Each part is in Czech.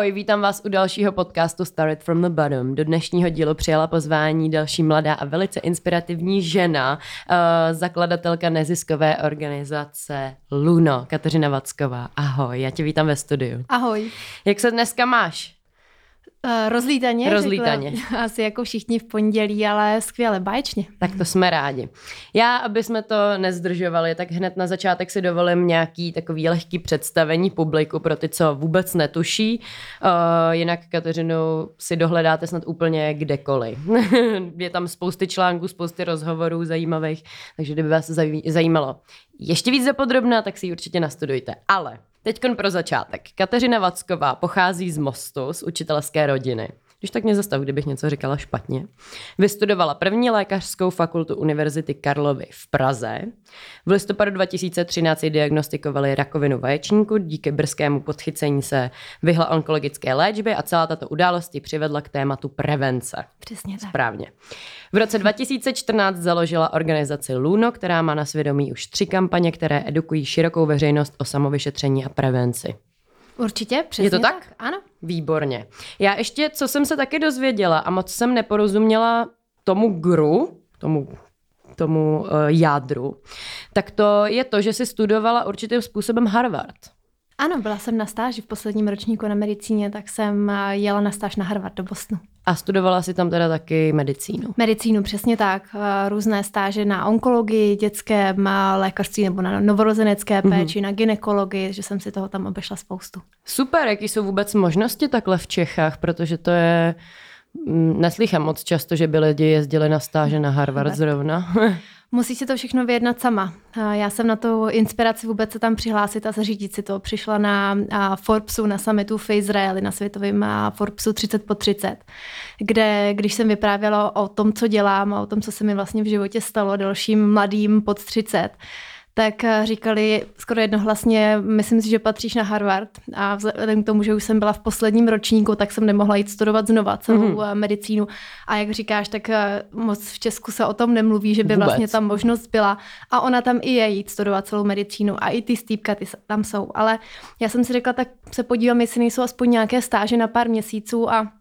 Ahoj, vítám vás u dalšího podcastu Start from the Bottom. Do dnešního dílu přijala pozvání další mladá a velice inspirativní žena, uh, zakladatelka neziskové organizace Luno, Kateřina Vacková. Ahoj, já tě vítám ve studiu. Ahoj. Jak se dneska máš? Rozlítaně. Rozlítaně. Řekla, asi jako všichni v pondělí, ale skvěle, báječně. Tak to jsme rádi. Já, aby jsme to nezdržovali, tak hned na začátek si dovolím nějaký takový lehký představení publiku pro ty, co vůbec netuší. Uh, jinak Kateřinu si dohledáte snad úplně kdekoliv. Je tam spousty článků, spousty rozhovorů zajímavých, takže kdyby vás zajímalo ještě víc zapodrobná, tak si ji určitě nastudujte. Ale Teď pro začátek. Kateřina Vacková pochází z Mostu, z učitelské rodiny. Když tak mě zastav, kdybych něco říkala špatně. Vystudovala první lékařskou fakultu Univerzity Karlovy v Praze. V listopadu 2013 diagnostikovali rakovinu vaječníku, díky brzkému podchycení se vyhla onkologické léčby a celá tato událost ji přivedla k tématu prevence. Přesně tak. Správně. V roce 2014 založila organizaci Luno, která má na svědomí už tři kampaně, které edukují širokou veřejnost o samovyšetření a prevenci. Určitě, přesně Je to tak? tak? Ano. Výborně. Já ještě, co jsem se taky dozvěděla a moc jsem neporozuměla tomu gru, tomu tomu uh, jádru, tak to je to, že si studovala určitým způsobem Harvard. Ano, byla jsem na stáži v posledním ročníku na medicíně, tak jsem eh, jela na stáž na Harvard do Bostonu. A studovala si tam teda taky medicínu? Medicínu, přesně tak. Eh, různé stáže na onkologii, dětské lékařství nebo na novorozenecké mhm. péči, mm-hmm. na ginekologii, že jsem si toho tam obešla spoustu. Super, jaký jsou vůbec možnosti takhle v Čechách, protože to je... Mm, neslychám moc často, že by lidi jezdili na stáže na Harvard zrovna. Musí si to všechno vyjednat sama. Já jsem na tu inspiraci vůbec se tam přihlásit a zařídit si to. Přišla na Forbesu, na summitu v Izraeli, na světovém Forbesu 30 po 30, kde, když jsem vyprávěla o tom, co dělám a o tom, co se mi vlastně v životě stalo dalším mladým pod 30, tak eh, říkali skoro jednohlasně, myslím si, že patříš na Harvard. A vzhledem k tomu, že už jsem byla v posledním ročníku, tak jsem nemohla jít studovat znova celou mm-hmm. medicínu. A jak říkáš, tak eh, moc v Česku se o tom nemluví, že by Vůbec. vlastně tam možnost byla. A ona tam i je jít studovat celou medicínu. A i ty stýpka ty tam jsou, ale já jsem si řekla, tak se podívám, jestli nejsou aspoň nějaké stáže na pár měsíců a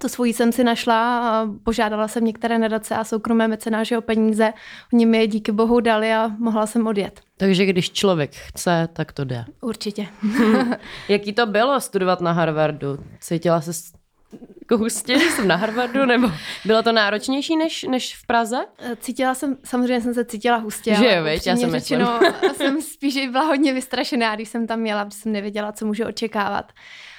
to svojí jsem si našla a požádala jsem některé nadace a soukromé mecenáže o peníze. Oni mi je díky bohu dali a mohla jsem odjet. Takže když člověk chce, tak to jde. Určitě. Jaký to bylo studovat na Harvardu? Cítila se jako hustě, že jsem na Harvardu, nebo bylo to náročnější než, než v Praze? Cítila jsem, samozřejmě jsem se cítila hustě, že jo, já jsem řečeno, jsem spíš byla hodně vystrašená, když jsem tam měla, protože jsem nevěděla, co můžu očekávat.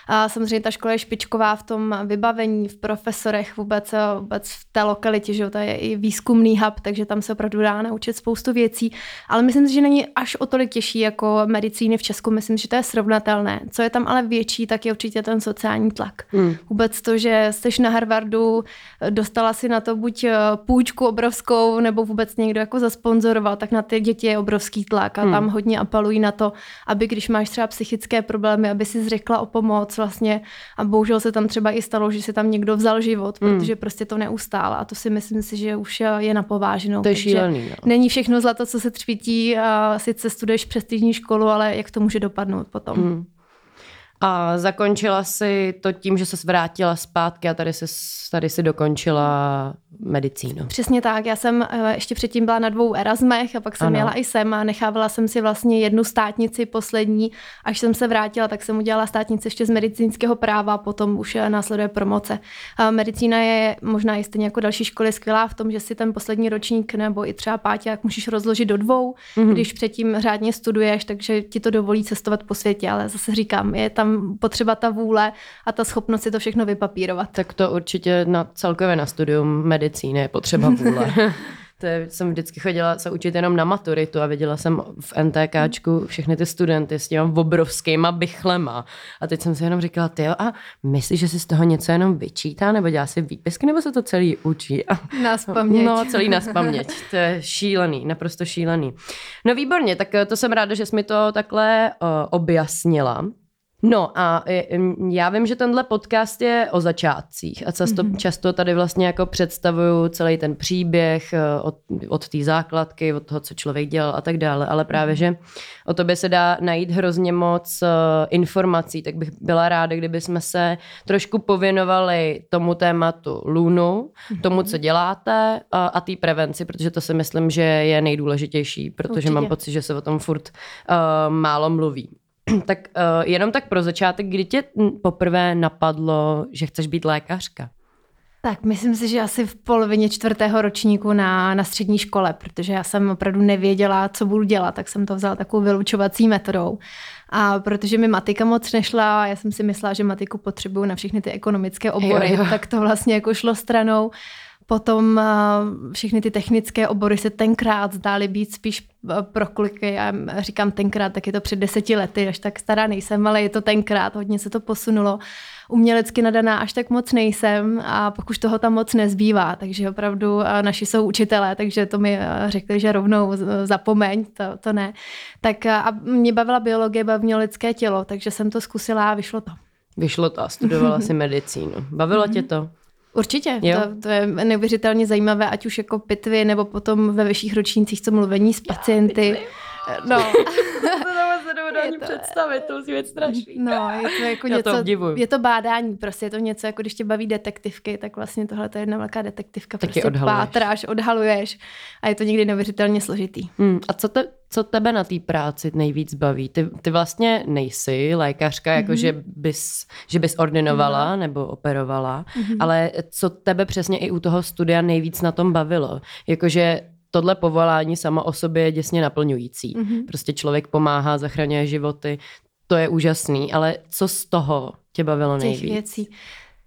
A samozřejmě ta škola je špičková v tom vybavení, v profesorech, vůbec, vůbec v té lokalitě, že to je i výzkumný hub, takže tam se opravdu dá naučit spoustu věcí. Ale myslím si, že není až o tolik těžší jako medicíny v Česku. Myslím, že to je srovnatelné. Co je tam ale větší, tak je určitě ten sociální tlak. Hmm. Vůbec to, že jsi na Harvardu, dostala si na to buď eh, půjčku obrovskou, nebo vůbec někdo jako zasponzoroval, tak na ty děti je obrovský tlak a hmm. tam hodně apelují na to, aby když máš třeba psychické problémy, aby si zřekla o pomoc, vlastně a bohužel se tam třeba i stalo, že si tam někdo vzal život, hmm. protože prostě to neustále a to si myslím si, že už je na pováženou. To je šílený. No. Není všechno zlato, co se třpítí a sice studuješ přestižní školu, ale jak to může dopadnout potom. Hmm. A zakončila si to tím, že se vrátila zpátky a tady si, tady si dokončila medicínu. Přesně tak. Já jsem eh, ještě předtím byla na dvou Erasmech a pak jsem ano. jela i sem a nechávala jsem si vlastně jednu státnici poslední. Až jsem se vrátila, tak jsem udělala státnici ještě z medicínského práva a potom už eh, následuje promoce. A medicína je možná i stejně jako další školy skvělá v tom, že si ten poslední ročník nebo i třeba páťák můžeš rozložit do dvou, mm-hmm. když předtím řádně studuješ, takže ti to dovolí cestovat po světě, ale zase říkám, je tam potřeba ta vůle a ta schopnost si to všechno vypapírovat. Tak to určitě na celkově na studium medicíny je potřeba vůle. to je, jsem vždycky chodila se učit jenom na maturitu a viděla jsem v NTKčku všechny ty studenty s těma obrovskýma bychlema. A teď jsem si jenom říkala, ty a myslíš, že si z toho něco jenom vyčítá, nebo dělá si výpisky, nebo se to celý učí? A, nás paměť. No, celý nás paměť. To je šílený, naprosto šílený. No výborně, tak to jsem ráda, že jsi mi to takhle uh, objasnila. No a já vím, že tenhle podcast je o začátcích a často, mm-hmm. často tady vlastně jako představuju celý ten příběh eh, od, od té základky, od toho, co člověk dělal a tak dále, ale právě, mm-hmm. že o tobě se dá najít hrozně moc uh, informací, tak bych byla ráda, kdyby jsme se trošku pověnovali tomu tématu Lunu, mm-hmm. tomu, co děláte a, a té prevenci, protože to si myslím, že je nejdůležitější, protože Určitě. mám pocit, že se o tom furt uh, málo mluví. tak uh, jenom tak pro začátek, kdy tě poprvé napadlo, že chceš být lékařka? Tak myslím si, že asi v polovině čtvrtého ročníku na, na střední škole, protože já jsem opravdu nevěděla, co budu dělat, tak jsem to vzala takovou vylučovací metodou. A protože mi matika moc nešla, já jsem si myslela, že matiku potřebuju na všechny ty ekonomické obory, jo, jo. tak to vlastně jako šlo stranou. Potom eh, všechny ty technické obory se tenkrát zdály být spíš eh, pro kliky. Já říkám tenkrát, tak je to před deseti lety, až tak stará nejsem, ale je to tenkrát, hodně se to posunulo. Umělecky nadaná až tak moc nejsem a pak už toho tam moc nezbývá, takže opravdu eh, naši jsou učitelé, takže to mi řekli, že rovnou zapomeň, to, to ne. Tak a mě bavila biologie, bavilo lidské tělo, takže jsem to zkusila a vyšlo to. Vyšlo to a studovala si medicínu. Bavilo tě to? Určitě, to, to je neuvěřitelně zajímavé, ať už jako pitvy, nebo potom ve vyšších ročnících, co mluvení s pacienty. Já, No. to se nebudu ani představit, to musí být strašný. No, je to jako Já něco, to je to bádání, prostě je to něco, jako když tě baví detektivky, tak vlastně tohle je jedna velká detektivka, Taky prostě odhaluješ. pátráš, odhaluješ a je to někdy neuvěřitelně složitý. Hmm, a co, te, co tebe na té práci nejvíc baví? Ty, ty vlastně nejsi lékařka, jako mm-hmm. že, bys, že bys ordinovala mm-hmm. nebo operovala, mm-hmm. ale co tebe přesně i u toho studia nejvíc na tom bavilo? Jakože tohle povolání sama o sobě je děsně naplňující. Mm-hmm. Prostě člověk pomáhá, zachraňuje životy, to je úžasný, ale co z toho tě bavilo nejvíc? Těch věcí.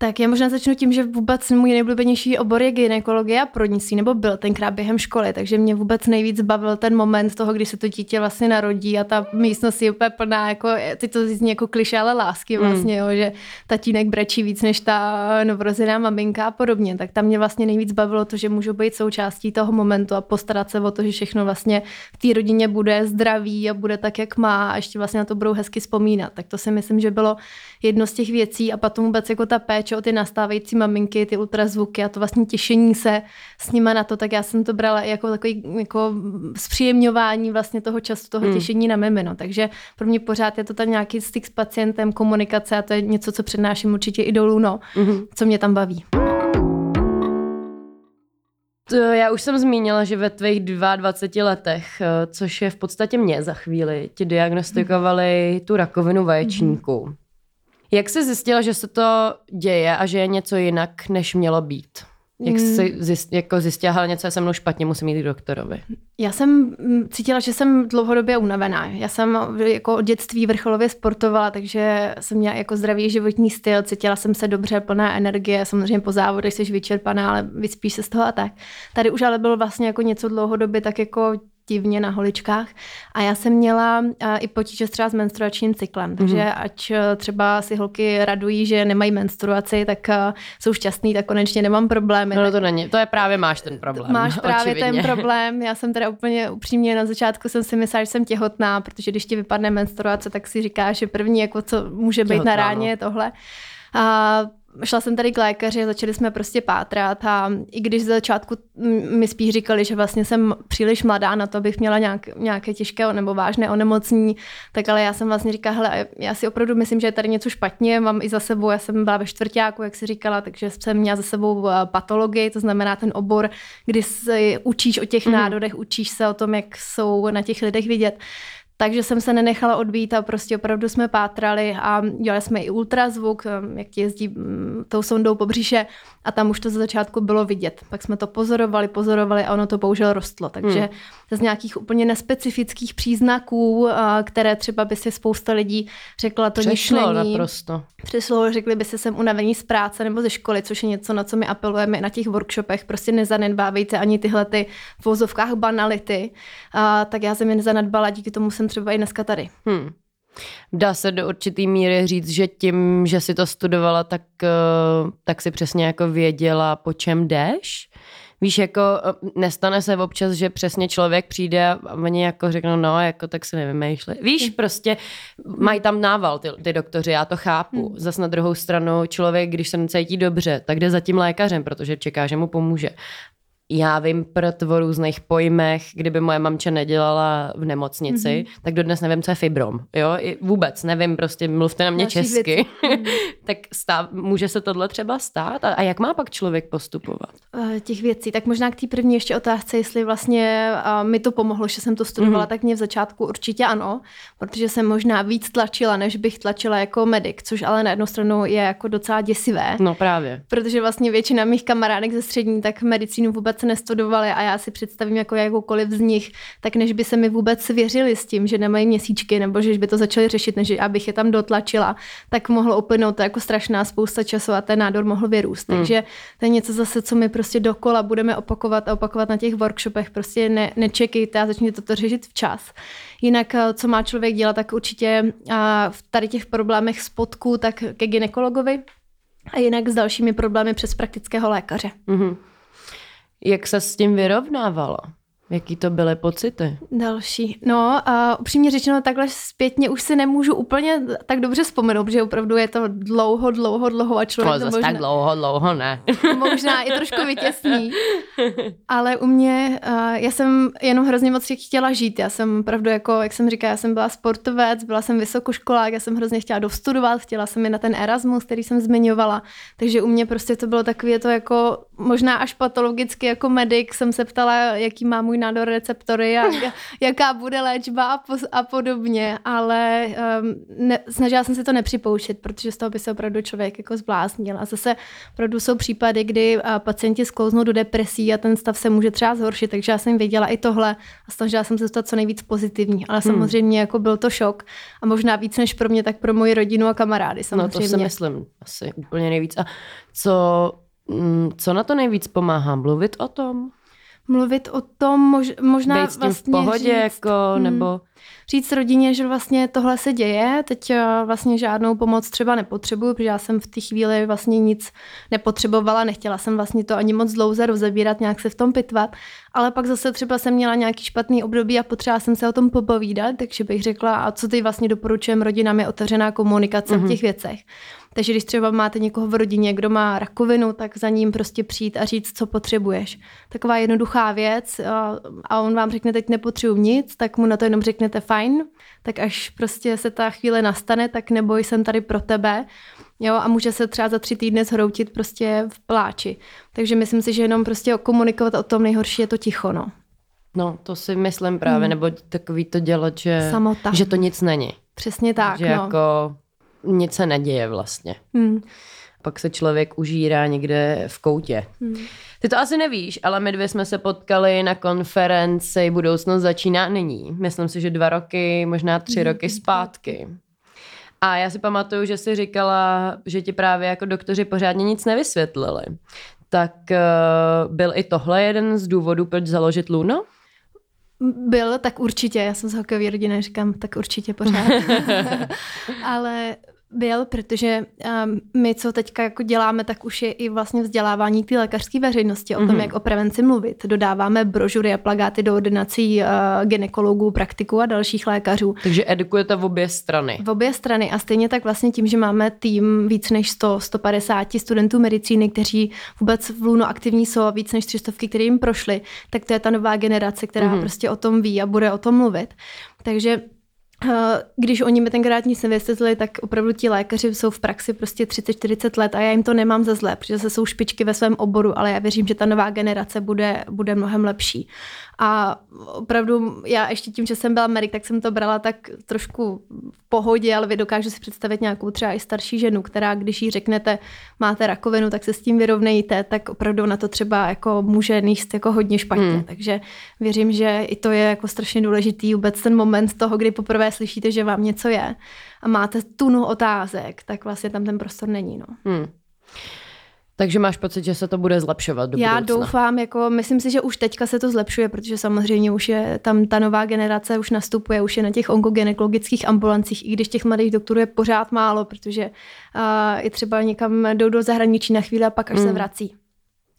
Tak já možná začnu tím, že vůbec můj nejblíbenější obor je gynekologie a porodnictví, nebo byl tenkrát během školy, takže mě vůbec nejvíc bavil ten moment toho, kdy se to dítě vlastně narodí a ta místnost je úplně plná, jako, ty to zní jako kliše, ale lásky mm. vlastně, mm. jo, že tatínek brečí víc než ta novorozená maminka a podobně. Tak tam mě vlastně nejvíc bavilo to, že můžu být součástí toho momentu a postarat se o to, že všechno vlastně v té rodině bude zdraví a bude tak, jak má a ještě vlastně na to budou hezky vzpomínat. Tak to si myslím, že bylo jedno z těch věcí a potom vůbec jako ta péče o ty nastávající maminky, ty ultrazvuky a to vlastně těšení se s nima na to, tak já jsem to brala jako takový jako zpříjemňování vlastně toho času, toho hmm. těšení na mimino. Takže pro mě pořád je to tam nějaký styk s pacientem, komunikace a to je něco, co přednáším určitě i dolů, no, hmm. co mě tam baví. Já už jsem zmínila, že ve tvých 22 letech, eh, což je v podstatě mě za chvíli, ti diagnostikovali tu rakovinu vaječníku. Mm-hmm. Jak jsi zjistila, že se to děje a že je něco jinak, než mělo být? Jak hmm. jsi zjist, jako zjistila, že něco je se mnou špatně, musím jít k doktorovi? Já jsem mm, cítila, že jsem dlouhodobě unavená. Já jsem jako od dětství vrcholově sportovala, takže jsem měla jako zdravý životní styl, cítila jsem se dobře, plná energie, samozřejmě po závodech jsi vyčerpaná, ale vyspíš se z toho a tak. Tady už ale bylo vlastně jako něco dlouhodobě tak jako aktivně na holičkách. A já jsem měla uh, i potíže třeba s menstruačním cyklem, takže mm-hmm. ať uh, třeba si holky radují, že nemají menstruaci, tak uh, jsou šťastný, tak konečně nemám problémy. No, no to není, to je právě máš ten problém. Máš právě očividně. ten problém. Já jsem teda úplně upřímně na začátku jsem si myslela, že jsem těhotná, protože když ti vypadne menstruace, tak si říkáš, že první, jako co může být těhotná, na ráně, no. je tohle. A šla jsem tady k lékaři a začali jsme prostě pátrat a i když z začátku mi spíš říkali, že vlastně jsem příliš mladá na to, abych měla nějak, nějaké těžké nebo vážné onemocnění, tak ale já jsem vlastně říkala, hele, já si opravdu myslím, že je tady něco špatně, mám i za sebou, já jsem byla ve čtvrtáku, jak si říkala, takže jsem měla za sebou eh, patologii, to znamená ten obor, kdy se učíš o těch mm. nádorech, učíš se o tom, jak jsou na těch lidech vidět. Takže jsem se nenechala odbít a prostě opravdu jsme pátrali a dělali jsme i ultrazvuk, eh, jak ti jezdí mm, tou sondou po břiše a tam už to za začátku bylo vidět. Pak jsme to pozorovali, pozorovali a ono to bohužel rostlo. Takže hmm. z nějakých úplně nespecifických příznaků, které třeba by si spousta lidí řekla, to Přešlo nic není. naprosto. Přišlo, řekli by si, jsem unavení z práce nebo ze školy, což je něco, na co my apelujeme na těch workshopech. Prostě nezanedbávejte ani tyhle ty v vozovkách banality. A, tak já jsem je nezanedbala, díky tomu jsem třeba i dneska tady. Hmm. Dá se do určitý míry říct, že tím, že si to studovala, tak, eh, tak si přesně jako věděla, po čem jdeš? Víš, jako eh, nestane se občas, že přesně člověk přijde a oni jako řeknou, no, jako tak se nevymýšlej. Víš, prostě mají tam nával ty, ty doktoři, já to chápu. Hmm. Zas na druhou stranu člověk, když se necítí dobře, tak jde za tím lékařem, protože čeká, že mu pomůže já vím proto o různých pojmech, kdyby moje mamče nedělala v nemocnici, mm-hmm. tak dodnes nevím, co je fibrom. Jo? I vůbec nevím, prostě mluvte na mě Další česky. tak stav, může se tohle třeba stát? A, a jak má pak člověk postupovat? Uh, těch věcí. Tak možná k té první ještě otázce, jestli vlastně uh, mi to pomohlo, že jsem to studovala, mm-hmm. tak mě v začátku určitě ano, protože jsem možná víc tlačila, než bych tlačila jako medic, což ale na jednu stranu je jako docela děsivé. No právě. Protože vlastně většina mých kamarádek ze střední tak medicínu vůbec vůbec nestudovali a já si představím jako jakoukoliv z nich, tak než by se mi vůbec svěřili s tím, že nemají měsíčky nebo že by to začali řešit, než abych je tam dotlačila, tak mohlo uplynout jako strašná spousta času a ten nádor mohl vyrůst. Hmm. Takže to je něco zase, co my prostě dokola budeme opakovat a opakovat na těch workshopech. Prostě ne, nečekejte a začněte to řešit včas. Jinak, eh, co má člověk dělat, tak určitě v tady těch problémech spodku, tak ke ginekologovi, a jinak s dalšími problémy přes praktického lékaře. Mm-hmm. Jak se s tím vyrovnávalo? Jaký to byly pocity? Další. No a upřímně řečeno, takhle zpětně už si nemůžu úplně tak dobře vzpomenout, protože opravdu je to dlouho, dlouho, dlouho a člověk no, to možná... tak dlouho, dlouho ne. možná i trošku vytěsní. Ale u mě, uh, já jsem jenom hrozně moc chtěla žít. Já jsem opravdu, jako, jak jsem říkala, já jsem byla sportovec, byla jsem vysokoškolák, já jsem hrozně chtěla dostudovat, chtěla jsem i na ten Erasmus, který jsem zmiňovala. Takže u mě prostě to bylo takové to jako, možná až patologicky jako medic jsem se ptala, jaký má můj nádor receptory a jaká bude léčba a, po, a podobně, ale um, ne, snažila jsem se to nepřipouštět, protože z toho by se opravdu člověk jako zbláznil. A zase opravdu jsou případy, kdy uh, pacienti sklouznou do depresí a ten stav se může třeba zhoršit, takže já jsem věděla i tohle a snažila jsem se dostat co nejvíc pozitivní, ale hmm. samozřejmě jako byl to šok a možná víc než pro mě, tak pro moji rodinu a kamarády samozřejmě. No to si myslím asi úplně nejvíc. A co, co na to nejvíc pomáhá? Mluvit o tom? mluvit o tom, mož, možná Být s tím vlastně v pohodě, říct, jako, hmm, nebo... Říct rodině, že vlastně tohle se děje, teď eh, vlastně žádnou pomoc třeba nepotřebuju, protože já jsem v té chvíli vlastně nic nepotřebovala, nechtěla jsem vlastně to ani moc dlouze rozebírat, nějak se v tom pitvat, ale pak zase třeba jsem měla nějaký špatný období a potřeba jsem se o tom popovídat, takže bych řekla, a co ty vlastně doporučujem rodinám je otevřená komunikace mm-hmm. v mhm. těch věcech. Takže když třeba máte někoho v rodině, kdo má rakovinu, tak za ním prostě přijít a říct, co potřebuješ. Taková jednoduchá věc a on vám řekne, teď nepotřebuji nic, tak mu na to jenom řeknete fajn, tak až prostě se ta chvíle nastane, tak neboj, jsem tady pro tebe. Jo, a může se třeba za tři týdny zhroutit prostě v pláči. Takže myslím si, že jenom prostě komunikovat o tom nejhorší je to ticho, no. No, to si myslím právě, hmm. nebo takový to dělat, že, Samota. že to nic není. Přesně tak, že no. jako nic se neděje vlastně. Hmm. Pak se člověk užírá někde v koutě. Hmm. Ty to asi nevíš, ale my dvě jsme se potkali na konferenci Budoucnost začíná nyní. Myslím si, že dva roky, možná tři hmm. roky zpátky. A já si pamatuju, že jsi říkala, že ti právě jako doktoři pořádně nic nevysvětlili. Tak uh, byl i tohle jeden z důvodů, proč založit Luno? Byl, tak určitě. Já jsem z hokejové rodiny, říkám, tak určitě pořád. Ale byl, protože um, my, co teďka jako děláme, tak už je i vlastně vzdělávání té lékařské veřejnosti o tom, mm-hmm. jak o prevenci mluvit. Dodáváme brožury a plagáty do ordinací uh, ginekologů, praktiků a dalších lékařů. Takže edukujete v obě strany. V obě strany a stejně tak vlastně tím, že máme tým víc než 100, 150 studentů medicíny, kteří vůbec v Luno aktivní jsou a víc než 300, které jim prošly, tak to je ta nová generace, která mm-hmm. prostě o tom ví a bude o tom mluvit. Takže když oni mi tenkrát nic nevysvětlili, tak opravdu ti lékaři jsou v praxi prostě 30-40 let a já jim to nemám za zlé, protože se jsou špičky ve svém oboru, ale já věřím, že ta nová generace bude, bude mnohem lepší. A opravdu já ještě tím, že jsem byla medic, tak jsem to brala tak trošku v pohodě, ale vy dokážu si představit nějakou třeba i starší ženu, která když jí řeknete, máte rakovinu, tak se s tím vyrovnejte, tak opravdu na to třeba jako může níst jako hodně špatně. Hmm. Takže věřím, že i to je jako strašně důležitý vůbec ten moment toho, kdy poprvé slyšíte, že vám něco je a máte tunu otázek, tak vlastně tam ten prostor není. No. Hmm. Takže máš pocit, že se to bude zlepšovat do Já budoucna. doufám, jako myslím si, že už teďka se to zlepšuje, protože samozřejmě už je tam ta nová generace už nastupuje, už je na těch onkogenekologických ambulancích, i když těch mladých doktorů je pořád málo, protože uh, i třeba někam jdou do zahraničí na chvíli a pak až mm. se vrací.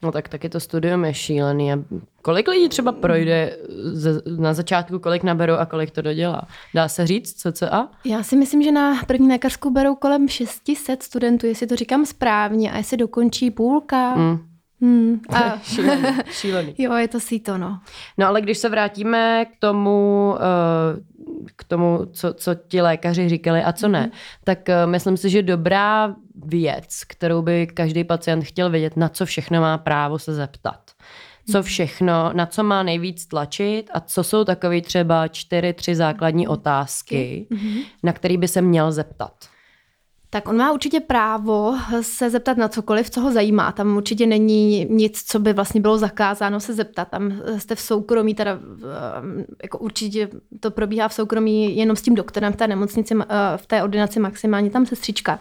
No tak taky to studium je šílený. A kolik lidí třeba projde ze, na začátku, kolik naberou a kolik to dodělá? Dá se říct, co co a? Já si myslím, že na první lékařskou berou kolem 600 studentů, jestli to říkám správně, a jestli dokončí půlka. Mm. Hmm, a... šílený, šílený. Jo, je to síto, no. No ale když se vrátíme k tomu, eh, k tomu, co, co ti lékaři říkali a co ne, mm-hmm. tak eh, myslím si, že dobrá věc, kterou by každý pacient chtěl vědět, na co všechno má právo se zeptat. Co mhm. všechno, na co má nejvíc tlačit a co jsou takové třeba čtyři, tři základní otázky, mm-hmm. na který by se měl zeptat. Tak on má určitě právo se zeptat na cokoliv, co ho zajímá. Tam určitě není nic, co by vlastně bylo zakázáno se zeptat. Tam jste v soukromí, teda eh, jako určitě to probíhá v soukromí jenom s tím doktorem v té nemocnici, eh, v té ordinaci maximálně tam sestřička.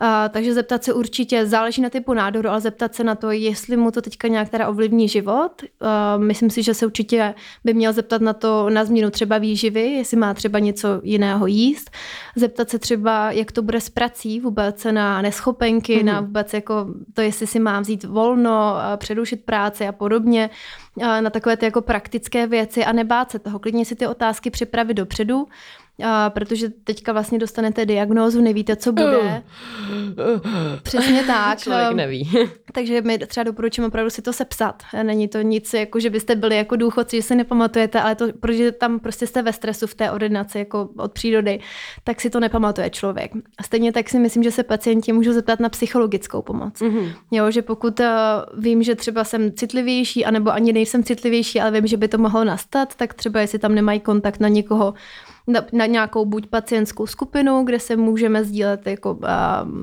Uh, takže zeptat se určitě, záleží na typu nádoru, ale zeptat se na to, jestli mu to teďka nějak teda ovlivní život. Uh, myslím si, že se určitě by měl zeptat na to, na změnu třeba výživy, jestli má třeba něco jiného jíst. Zeptat se třeba, jak to bude s prací vůbec na neschopenky, mm-hmm. na vůbec jako to, jestli si mám vzít volno, předušit práci a podobně na takové ty jako praktické věci a nebát se toho. Klidně si ty otázky připravit dopředu, a protože teďka vlastně dostanete diagnózu, nevíte, co bude. Přesně tak. Člověk neví. Takže my třeba doporučujeme opravdu si to sepsat. Není to nic, jako že byste byli jako důchodci, že si nepamatujete, ale to, protože tam prostě jste ve stresu v té ordinaci jako od přírody, tak si to nepamatuje člověk. A stejně tak si myslím, že se pacienti můžou zeptat na psychologickou pomoc. Mm-hmm. Jo, že pokud uh, vím, že třeba jsem citlivější, anebo ani nejsem citlivější, ale vím, že by to mohlo nastat, tak třeba jestli tam nemají kontakt na někoho, na, na nějakou buď pacientskou skupinu, kde se můžeme sdílet jako uh,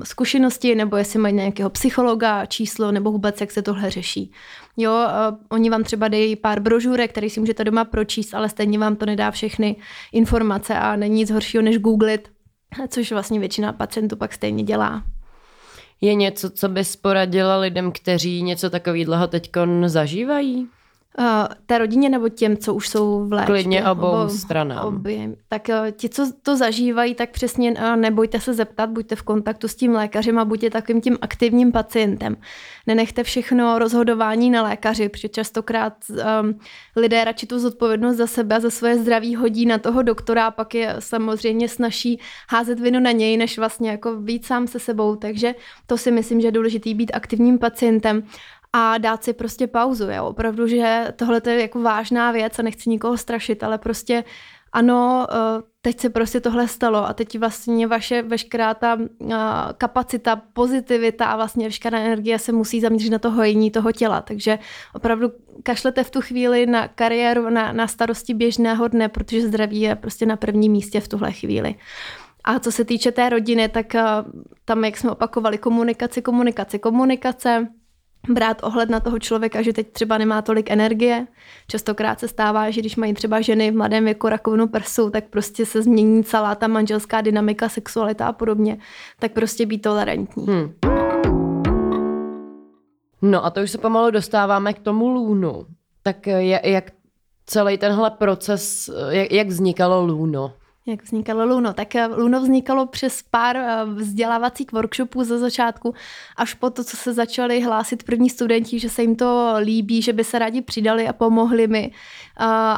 zkušenosti, nebo jestli mají nějakého psychologa, číslo, nebo vůbec jak se tohle řeší. Jo, oni vám třeba dají pár brožurek, které si můžete doma pročíst, ale stejně vám to nedá všechny informace a není nic horšího, než googlit, což vlastně většina pacientů pak stejně dělá. Je něco, co bys poradila lidem, kteří něco takového teď zažívají? Uh, té rodině nebo těm, co už jsou v léčbě? Klidně obou, obou stranám. Obě. Tak uh, ti, co to zažívají, tak přesně uh, nebojte se zeptat, buďte v kontaktu s tím lékařem a buďte takovým tím aktivním pacientem. Nenechte všechno rozhodování na lékaři, protože častokrát um, lidé radši tu zodpovědnost za sebe a za svoje zdraví hodí na toho doktora a pak je samozřejmě snaží házet vinu na něj, než vlastně jako být sám se sebou. Takže to si myslím, že je důležité být aktivním pacientem a dát si prostě pauzu. Jo. Opravdu, že tohle je jako vážná věc a nechci nikoho strašit, ale prostě ano, eh, teď se prostě tohle stalo a teď vlastně vaše veškerá ta eh, kapacita, pozitivita a vlastně veškerá energie se musí zaměřit na to hojení toho těla. Takže opravdu kašlete v tu chvíli na kariéru, na, na starosti běžného dne, protože zdraví je prostě na prvním místě v tuhle chvíli. A co se týče té rodiny, tak eh, tam, jak jsme opakovali, komunikace, komunikace, komunikace, brát ohled na toho člověka, že teď třeba nemá tolik energie. Častokrát se stává, že když mají třeba ženy v mladém věku rakovinu prsu, tak prostě se změní celá ta manželská dynamika, sexualita a podobně. Tak prostě být tolerantní. Hmm. No a to už se pomalu dostáváme k tomu lůnu. Tak jak celý tenhle proces, jak, vznikalo lůno? Jak vznikalo Luno? Tak eh, Luno vznikalo přes pár eh, vzdělávacích workshopů ze začátku, až po to, co se začali hlásit první studenti, že se jim to líbí, že by se rádi přidali a pomohli mi.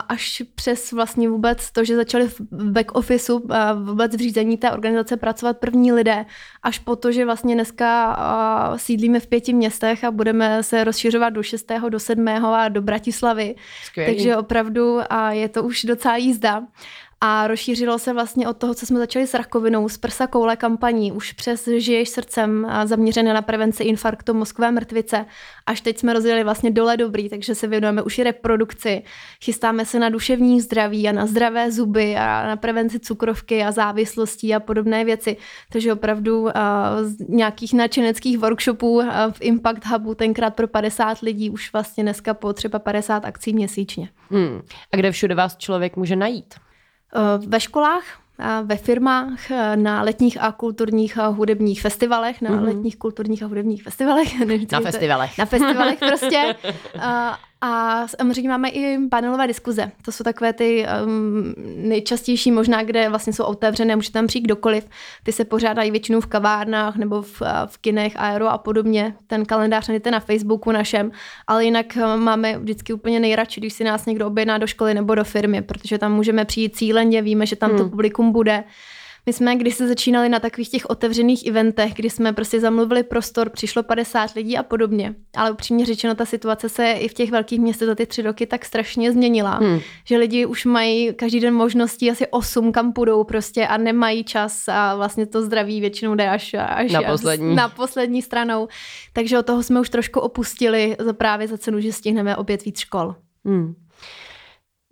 Až přes vlastně vůbec to, že začali v back officeu, vůbec v řízení té organizace pracovat první lidé, až po to, že vlastně dneska sídlíme v pěti městech a budeme se rozšiřovat do 6. do 7. a do Bratislavy. Skvělý. Takže opravdu a je to už docela jízda a rozšířilo se vlastně od toho, co jsme začali s rakovinou, z prsa koule kampaní, už přes Žiješ srdcem zaměřené na prevenci infarktu mozkové mrtvice. Až teď jsme rozjeli vlastně dole dobrý, takže se věnujeme už i reprodukci. Chystáme se na duševní zdraví a na zdravé zuby a na prevenci cukrovky a závislostí a podobné věci. Takže opravdu uh, z nějakých nadšeneckých workshopů uh, v Impact Hubu tenkrát pro 50 lidí už vlastně dneska po třeba 50 akcí měsíčně. Hmm. A kde všude vás člověk může najít? Eh, ve školách, ve firmách, eh, na letních a kulturních a hudebních festivalech, na mm-hmm. letních kulturních a hudebních festivalech. na festivalech. Na festivalech prostě. A, samozřejmě máme i panelové diskuze. To jsou takové ty um, nejčastější možná, kde vlastně jsou otevřené, může tam přijít kdokoliv. Ty se pořádají většinou v kavárnách nebo v, v kinech, aero a podobně. Ten kalendář najdete na Facebooku našem, ale jinak máme vždycky úplně nejradši, když si nás někdo objedná do školy nebo do firmy, protože tam můžeme přijít cíleně, víme, že tam hmm. to publikum bude my jsme, když se začínali na takových těch otevřených eventech, kdy jsme prostě zamluvili prostor, přišlo 50 lidí a podobně. Ale upřímně řečeno, ta situace se i v těch velkých městech za ty tři roky tak strašně změnila, hmm. že lidi už mají každý den možností asi 8, kam půjdou prostě a nemají čas a vlastně to zdraví většinou jde až, až na, poslední. na poslední stranou. Takže od toho jsme už trošku opustili právě za cenu, že stihneme obět víc škol. Hmm.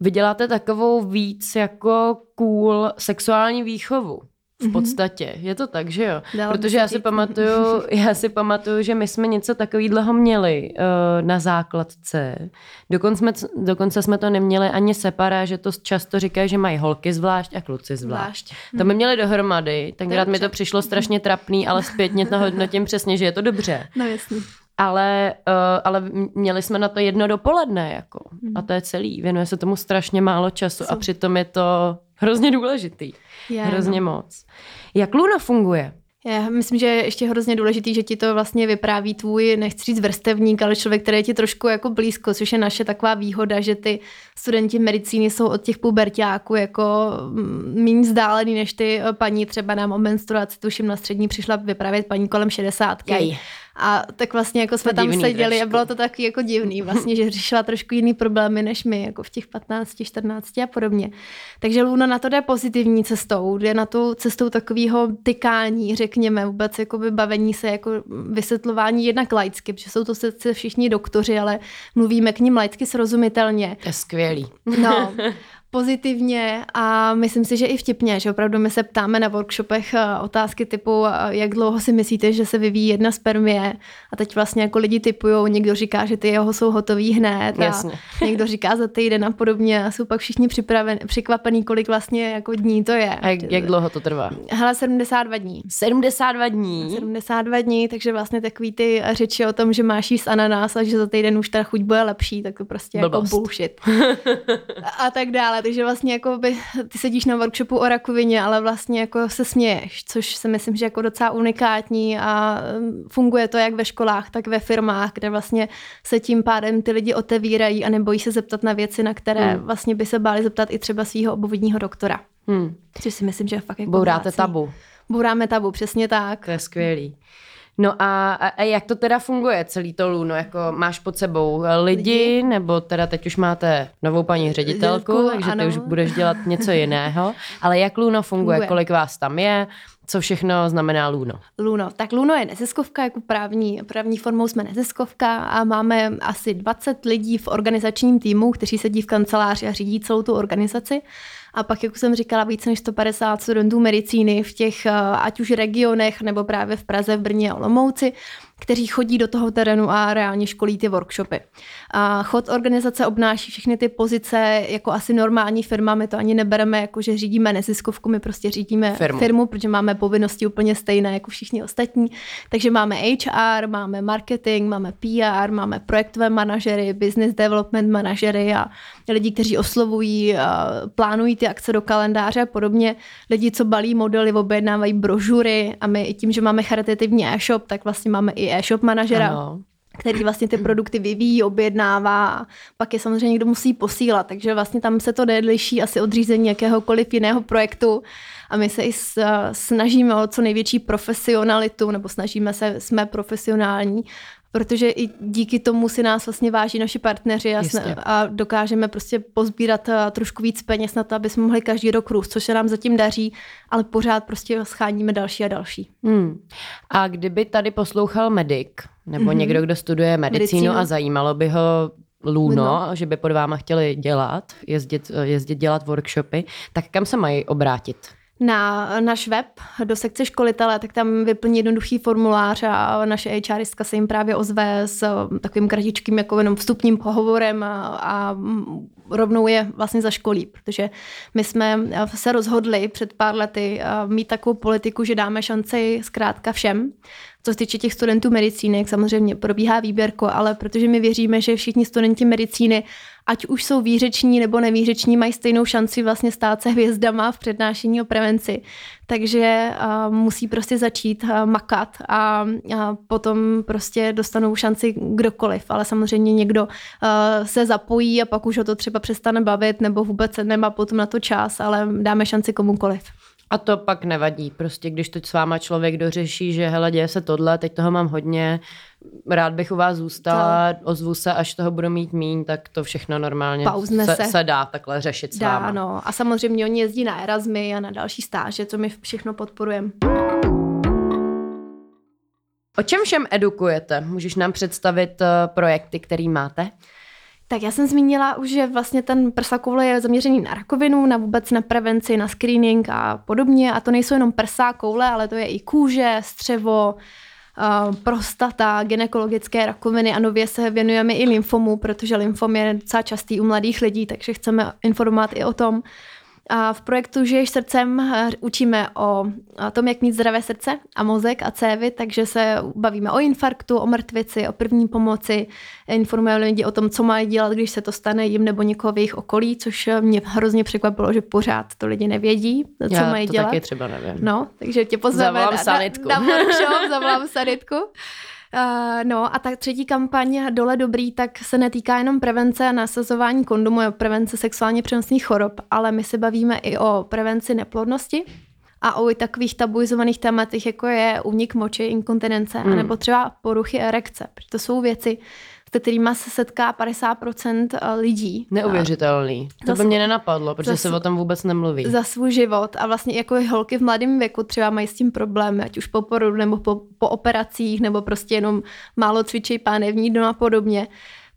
Vy děláte takovou víc jako cool sexuální výchovu. V mhm. podstatě. Mm-hmm. Je to tak, že jo? Dalo Protože já si, pamatuju, já si pamatuju, že my jsme něco takového měli uh, na základce. Dokonce jsme, dokonce jsme to neměli ani separé, že to často říkají, že mají holky zvlášť a kluci zvlášť. zvlášť. To my měli dohromady. Tenkrát mi to přišlo strašně trapný, ale zpětně to hodnotím přesně, že je to dobře. No jasně ale, uh, ale měli jsme na to jedno dopoledne, jako. Mm. A to je celý. Věnuje se tomu strašně málo času Co? a přitom je to hrozně důležitý. Je, hrozně no. moc. Jak Luna funguje? Já myslím, že je ještě hrozně důležitý, že ti to vlastně vypráví tvůj, nechci říct vrstevník, ale člověk, který je ti trošku jako blízko, což je naše taková výhoda, že ty studenti medicíny jsou od těch pubertáků jako mm, méně vzdálený než ty paní třeba nám o menstruaci, tuším na střední přišla vyprávět paní kolem 60. Jej. A tak vlastně jako jsme tam seděli trošku. a bylo to taky jako divný vlastně, že řešila trošku jiný problémy než my, jako v těch 15, 14 a podobně. Takže Luna na to jde pozitivní cestou, jde na tu cestou takového tykání, řekněme, vůbec jako bavení se, jako vysvětlování jednak laicky, protože jsou to sice všichni doktoři, ale mluvíme k ním laicky srozumitelně. To je skvělý. No, pozitivně a myslím si, že i vtipně, že opravdu my se ptáme na workshopech eh, otázky typu, eh, jak dlouho si myslíte, že se vyvíjí jedna spermie a teď vlastně jako lidi typují, někdo říká, že ty jeho jsou hotový hned a Jasně. někdo říká za týden a podobně a jsou pak všichni připraven, překvapený, kolik vlastně jako dní to je. A jak, jak dlouho to trvá? Hele, 72 dní. 72 dní? 72 dní, takže vlastně takový ty řeči o tom, že máš jíst ananas a že za týden už ta chuť bude lepší, tak to prostě jako Blbost. jako bullshit. a tak dále takže vlastně jako by, ty sedíš na workshopu o rakovině, ale vlastně jako se směješ, což si myslím, že jako docela unikátní a um, funguje to jak ve školách, tak ve firmách, kde vlastně se tím pádem ty lidi otevírají a nebojí se zeptat na věci, na které hmm. vlastně by se báli zeptat i třeba svého obvodního doktora. Hmm. Což si myslím, že je fakt jako Bouráte tabu. Bouráme tabu, přesně tak. To je skvělý. No a, a jak to teda funguje celý to Luno? Jako máš pod sebou lidi, lidi, nebo teda teď už máte novou paní ředitelku, Lidku, takže ano. ty už budeš dělat něco jiného. Ale jak Luno funguje? funguje? Kolik vás tam je? Co všechno znamená Luno? Luno. Tak Luno je neziskovka, jako právní, právní formou jsme neziskovka a máme asi 20 lidí v organizačním týmu, kteří sedí v kanceláři a řídí celou tu organizaci. A pak, jak jsem říkala, více než 150 studentů medicíny v těch eh, ať už regionech nebo právě v Praze, v Brně a Olomouci kteří chodí do toho terénu a reálně školí ty workshopy. A chod organizace obnáší všechny ty pozice jako asi normální firma, my to ani nebereme jako, že řídíme neziskovku, my prostě řídíme firmu, firmu protože máme povinnosti úplně stejné jako všichni ostatní. Takže máme HR, máme marketing, máme PR, máme projektové manažery, business development manažery a lidi, kteří oslovují, plánují ty akce do kalendáře a podobně. Lidi, co balí modely, objednávají brožury a my i tím, že máme charitativní e-shop, tak vlastně máme i e-shop manažera. Ano který vlastně ty produkty vyvíjí, objednává, pak je samozřejmě někdo musí posílat, takže vlastně tam se to nedliší asi od řízení jakéhokoliv jiného projektu a my se i snažíme o co největší profesionalitu, nebo snažíme se, jsme profesionální protože i díky tomu si nás vlastně váží naši partneři a, sna- a dokážeme prostě pozbírat eh, trošku víc peněz na to, aby jsme mohli každý rok růst, což se nám zatím daří, ale pořád prostě scháníme další a další. Hmm. A kdyby tady poslouchal medic, nebo mm-hmm. někdo, kdo studuje medicínu, medicínu a zajímalo by ho Luno, Luno, že by pod váma chtěli dělat, jezdit, jezdit dělat workshopy, tak kam se mají obrátit? Na náš web do sekce školitele, tak tam vyplní jednoduchý formulář a naše HRistka se jim právě ozve s takovým kratičkým jako jenom vstupním pohovorem a, a rovnou je vlastně zaškolí, protože my jsme se rozhodli před pár lety mít takovou politiku, že dáme šanci zkrátka všem. Co se týče těch studentů medicíny, samozřejmě probíhá výběrko, ale protože my věříme, že všichni studenti medicíny, ať už jsou výřeční nebo nevýřeční, mají stejnou šanci vlastně stát se hvězdama v přednášení o prevenci. Takže uh, musí prostě začít uh, makat a, a potom prostě dostanou šanci kdokoliv, ale samozřejmě někdo uh, se zapojí a pak už ho to třeba přestane bavit nebo vůbec nemá potom na to čas, ale dáme šanci komukoliv. A to pak nevadí. Prostě když teď s váma člověk dořeší, že hele, děje se tohle, teď toho mám hodně, rád bych u vás zůstala, to. ozvu se, až toho budu mít míň, tak to všechno normálně se, se. se dá takhle řešit s dá, váma. No. A samozřejmě oni jezdí na Erasmy a na další stáže, to my všechno podporujeme. O čem všem edukujete? Můžeš nám představit uh, projekty, který máte? Tak já jsem zmínila už, že vlastně ten prsa koule je zaměřený na rakovinu, na vůbec na prevenci, na screening a podobně. A to nejsou jenom prsá koule, ale to je i kůže, střevo, prostata, ginekologické rakoviny a nově se věnujeme i lymfomu, protože lymfom je docela častý u mladých lidí, takže chceme informovat i o tom. A v projektu Žiješ srdcem eh, učíme o tom, jak mít zdravé srdce a mozek a cévy, takže se bavíme o infarktu, o mrtvici, o první pomoci, informujeme lidi o tom, co mají dělat, když se to stane jim nebo někoho v jejich okolí, což mě hrozně překvapilo, že pořád to lidi nevědí, co Já mají to dělat. taky třeba nevím. No, takže tě pozveme zavolám na, sanitku. na, na workshop, zavolám sanitku. Uh, no a ta třetí kampaň Dole dobrý, tak se netýká jenom prevence a nasazování kondomu a prevence sexuálně přenosných chorob, ale my se bavíme i o prevenci neplodnosti a o takových tabuizovaných tématech, jako je únik moči, inkontinence, hmm. nebo třeba poruchy erekce. To jsou věci, se kterými se setká 50% eh, lidí. Neuvěřitelný. To by mě nenapadlo, protože se o tom vůbec nemluví. Za svůj život a vlastně jako holky v mladém věku třeba mají s tím problémy, ať už po porodu nebo po, po operacích, nebo prostě jenom málo cvičí pánevní dno a podobně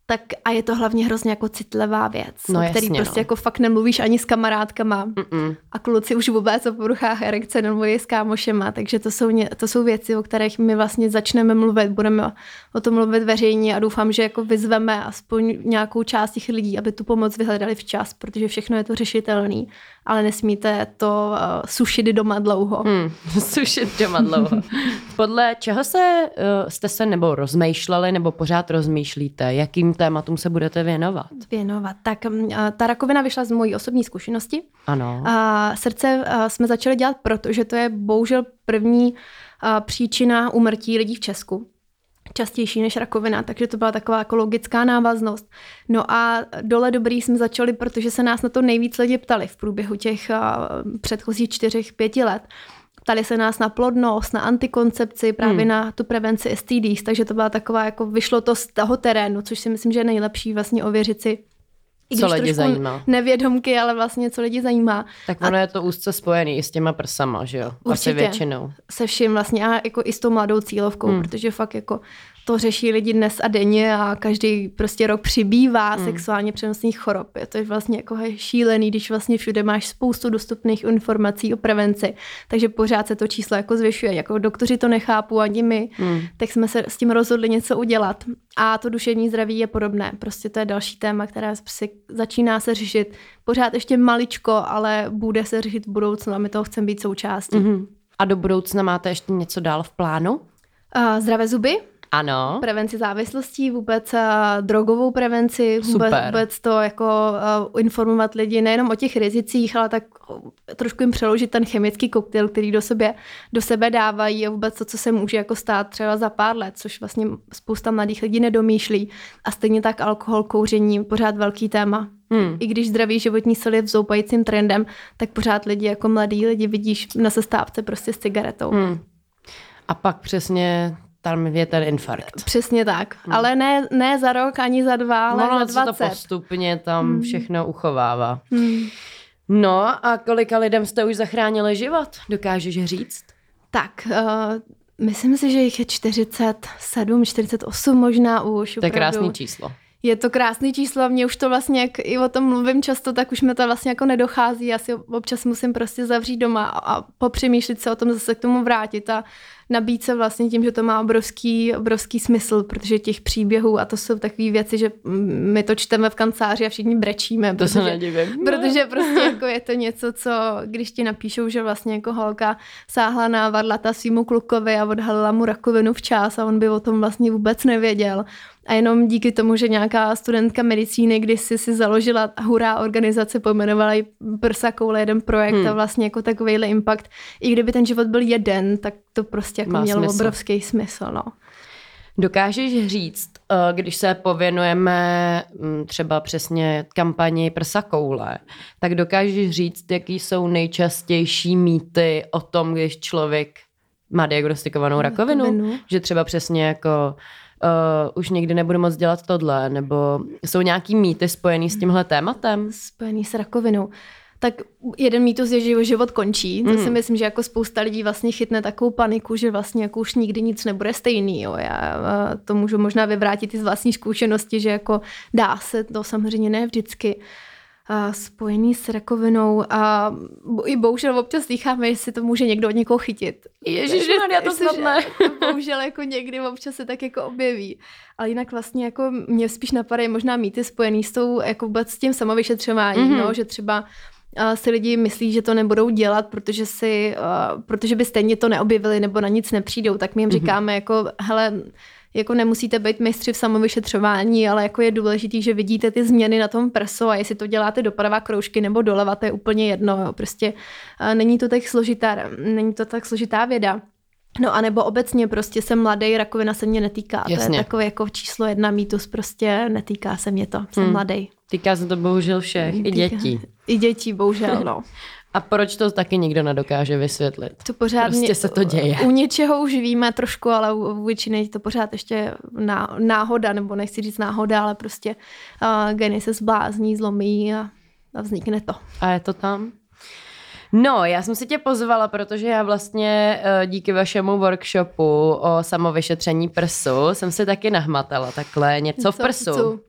tak a je to hlavně hrozně jako citlivá věc, no, o který jasně, prostě no. jako fakt nemluvíš ani s kamarádkama Mm-mm. a kluci už vůbec o poruchách erekce nemluví s kámošema, takže to jsou, to jsou věci, o kterých my vlastně začneme mluvit, budeme o tom mluvit veřejně a doufám, že jako vyzveme aspoň nějakou část těch lidí, aby tu pomoc vyhledali včas, protože všechno je to řešitelný, ale nesmíte to uh, sušit doma dlouho. Hmm, sušit doma dlouho. Podle čeho se, uh, jste se nebo rozmýšleli nebo pořád rozmýšlíte, jakým tématům se budete věnovat? Věnovat. Tak um, ta rakovina vyšla z mojí osobní zkušenosti. Ano. A srdce uh, jsme začali dělat, protože to je bohužel první uh, příčina umrtí lidí v Česku častější než rakovina, takže to byla taková jako logická návaznost. No a dole dobrý jsme začali, protože se nás na to nejvíc lidi ptali v průběhu těch uh, předchozích čtyřech, pěti let. Ptali se nás na plodnost, na antikoncepci, právě hmm. na tu prevenci STDs, takže to byla taková, jako vyšlo to z toho terénu, což si myslím, že je nejlepší vlastně ověřit si i co lidi zajímá. Nevědomky, ale vlastně co lidi zajímá. Tak ono a... je to úzce spojený i s těma prsama, že jo? Určitě. Asi většinou. Se vším vlastně a jako i s tou mladou cílovkou, hmm. protože fakt jako to řeší lidi dnes a denně a každý prostě rok přibývá hmm. sexuálně přenosných chorob. Je to vlastně jako šílený, když vlastně všude máš spoustu dostupných informací o prevenci, takže pořád se to číslo jako zvyšuje. Jako doktoři to nechápu, ani my, hmm. tak jsme se s tím rozhodli něco udělat. A to duševní zdraví je podobné. Prostě to je další téma, které si začíná se řešit. Pořád ještě maličko, ale bude se řešit v budoucnu a my toho chceme být součástí. Hmm. A do budoucna máte ještě něco dál v plánu? Uh, zdravé zuby, ano. Prevenci závislostí, vůbec uh, drogovou prevenci, vůbec, vůbec to jako uh, informovat lidi nejenom o těch rizicích, ale tak trošku jim přeložit ten chemický koktejl, který do sebe, do sebe dávají a vůbec to, co se může jako stát třeba za pár let, což vlastně spousta mladých lidí nedomýšlí. A stejně tak alkohol, kouření, pořád velký téma. Hmm. I když zdravý životní styl je vzoupajícím trendem, tak pořád lidi jako mladí lidi vidíš na sestávce prostě s cigaretou. Hmm. A pak přesně tam je ten infarkt. Přesně tak. Hmm. Ale ne, ne za rok, ani za dva, ale no, za 20. to postupně tam hmm. všechno uchovává. Hmm. No a kolika lidem jste už zachránili život? Dokážeš říct? Tak, uh, myslím si, že jich je 47, 48 možná už. To je krásné číslo. Je to krásný číslo a mě už to vlastně, jak i o tom mluvím často, tak už mi to vlastně jako nedochází. Já si občas musím prostě zavřít doma a popřemýšlet se o tom, zase k tomu vrátit a nabít se vlastně tím, že to má obrovský, obrovský smysl, protože těch příběhů a to jsou takové věci, že my to čteme v kanceláři a všichni brečíme. To protože, se nedivím. Protože prostě jako je to něco, co když ti napíšou, že vlastně jako holka sáhla na varlata svýmu klukovi a odhalila mu rakovinu včas a on by o tom vlastně vůbec nevěděl. A jenom díky tomu, že nějaká studentka medicíny kdysi si založila hurá organizace, pojmenovala ji Prsa koule jeden projekt hmm. a vlastně jako takovýhle impact. I kdyby ten život byl jeden, tak to prostě jako mělo smysl. obrovský smysl. No. Dokážeš říct, eh, když se pověnujeme hm, třeba přesně kampani prsa koule, tak dokážeš říct, jaký jsou nejčastější mýty o tom, když člověk má diagnostikovanou rakovinu? rakovinu? Že třeba přesně jako uh, už nikdy nebudu moc dělat tohle, nebo jsou nějaký mýty spojený s tímhle tématem? Spojený s rakovinou. Tak jeden mýtus je, že život končí. To mm. si myslím, že jako spousta lidí vlastně chytne takovou paniku, že vlastně jako už nikdy nic nebude stejný. Jo. Já to můžu možná vyvrátit i z vlastní zkušenosti, že jako dá se to samozřejmě ne vždycky. Uh, spojený s rakovinou a i bohužel občas slycháme, jestli to může někdo od někoho chytit. Ježíš, já to snad ne. bohužel jako někdy občas se tak jako objeví. Ale jinak vlastně jako mě spíš napadají možná mýty spojený s tou jako vůbec s tím samovyšetřováním, mm-hmm. no, že třeba si lidi myslí, že to nebudou dělat, protože, si, uh, protože by stejně to neobjevili nebo na nic nepřijdou, tak my jim mm-hmm. říkáme jako, hele, jako nemusíte být mistři v samovyšetřování, ale jako je důležitý, že vidíte ty změny na tom prso a jestli to děláte doprava kroužky nebo doleva, to je úplně jedno. Jo. Prostě není to tak složitá, není to tak složitá věda. No a nebo obecně prostě jsem mladý, rakovina se mě netýká. Jasně. To je takové jako číslo jedna mýtus, prostě netýká se mě to, jsem hmm. mladý. Týká se to bohužel všech, týká, i dětí. I dětí, bohužel, no. A proč to taky nikdo nedokáže vysvětlit? To pořád prostě mě, se to děje. U něčeho už víme trošku, ale u většiny je to pořád ještě náhoda, nebo nechci říct náhoda, ale prostě uh, geny se zblázní, zlomí a, a vznikne to. A je to tam? No, já jsem si tě pozvala, protože já vlastně uh, díky vašemu workshopu o samovyšetření prsu jsem si taky nahmatala takhle něco v prsu.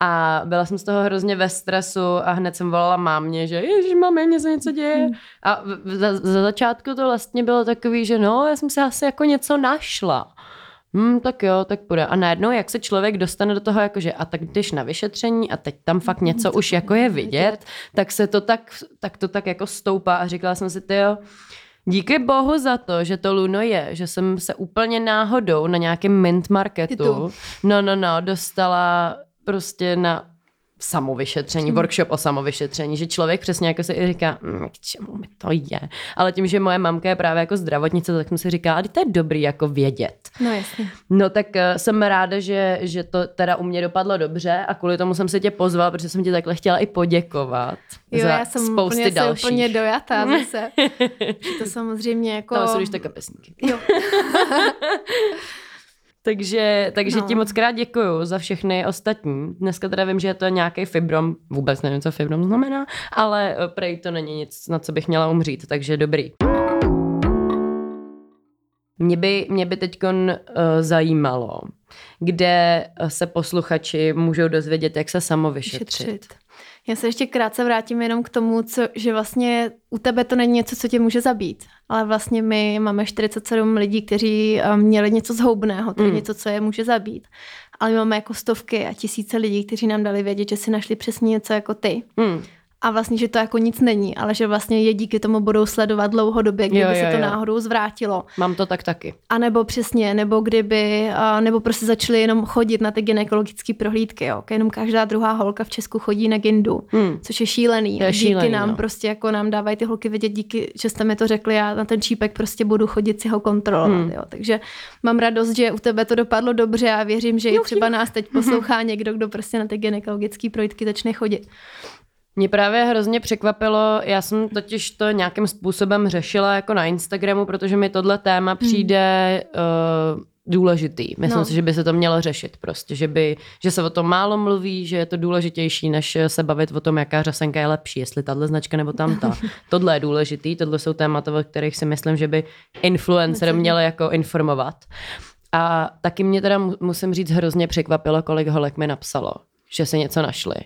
A byla jsem z toho hrozně ve stresu a hned jsem volala mámě, že ježiš, máme, mě se něco děje. Hmm. A za, za začátku to vlastně bylo takový, že no, já jsem si asi jako něco našla. Hmm, tak jo, tak půjde. A najednou, jak se člověk dostane do toho, jakože a tak jdeš na vyšetření a teď tam fakt něco už jako je vidět, tak se to tak, tak to tak jako stoupá a říkala jsem si, ty jo, Díky bohu za to, že to Luno je, že jsem se úplně náhodou na nějakém mint marketu, no, no, no, dostala prostě na samovyšetření, hmm. workshop o samovyšetření, že člověk přesně jako se i říká, mm, k čemu mi to je. Ale tím, že moje mamka je právě jako zdravotnice, tak jsem si říká, ale to je dobrý jako vědět. No jasně. No tak uh, jsem ráda, že, že to teda u mě dopadlo dobře a kvůli tomu jsem se tě pozvala, protože jsem ti takhle chtěla i poděkovat jo, za já jsem spousty úplně, dalších. úplně dojatá zase. to samozřejmě jako... To jsou už tak kapesníky. Jo. Takže, takže no. ti moc krát děkuju za všechny ostatní. Dneska teda vím, že je to nějaký fibrom, vůbec nevím, co fibrom znamená, ale eh, prej to není nic, na co bych měla umřít, takže dobrý. Mě by, mě by teď uh, zajímalo, kde eh, se posluchači můžou dozvědět, jak se samovyšetřit. Vyšetřit. Já se ještě krátce vrátím jenom k tomu, co, že vlastně u tebe to není něco, co tě může zabít, ale vlastně my máme 47 lidí, kteří eh, měli něco zhoubného, tedy mm. něco, co je může zabít. Ale my máme jako stovky a tisíce lidí, kteří nám dali vědět, že si našli přesně něco jako ty. Mm a vlastně, že to jako nic není, ale že vlastně je díky tomu budou sledovat dlouhodobě, kdyby jo, jo, se to jo. náhodou zvrátilo. Mám to tak taky. A nebo přesně, nebo kdyby, nebo prostě začali jenom chodit na ty gynekologické prohlídky, jo. Jenom každá druhá holka v Česku chodí na gindu, hmm. což je šílený. Je díky šílený, nám no. prostě jako nám dávají ty holky vědět, díky, že jste mi to řekli, já na ten čípek prostě budu chodit si ho kontrolovat, hmm. jo. Takže mám radost, že u tebe to dopadlo dobře a věřím, že i třeba nás teď poslouchá někdo, kdo prostě na ty gynekologické prohlídky začne chodit. Mě právě hrozně překvapilo, já jsem totiž to nějakým způsobem řešila jako na Instagramu, protože mi tohle téma hmm. přijde uh, důležitý. Myslím no. si, že by se to mělo řešit prostě, že, by, že se o tom málo mluví, že je to důležitější, než se bavit o tom, jaká řasenka je lepší, jestli tahle značka nebo tamta. tohle je důležitý, tohle jsou témata, o kterých si myslím, že by influencer měl jako informovat. A taky mě teda musím říct hrozně překvapilo, kolik holek mi napsalo že se něco našli.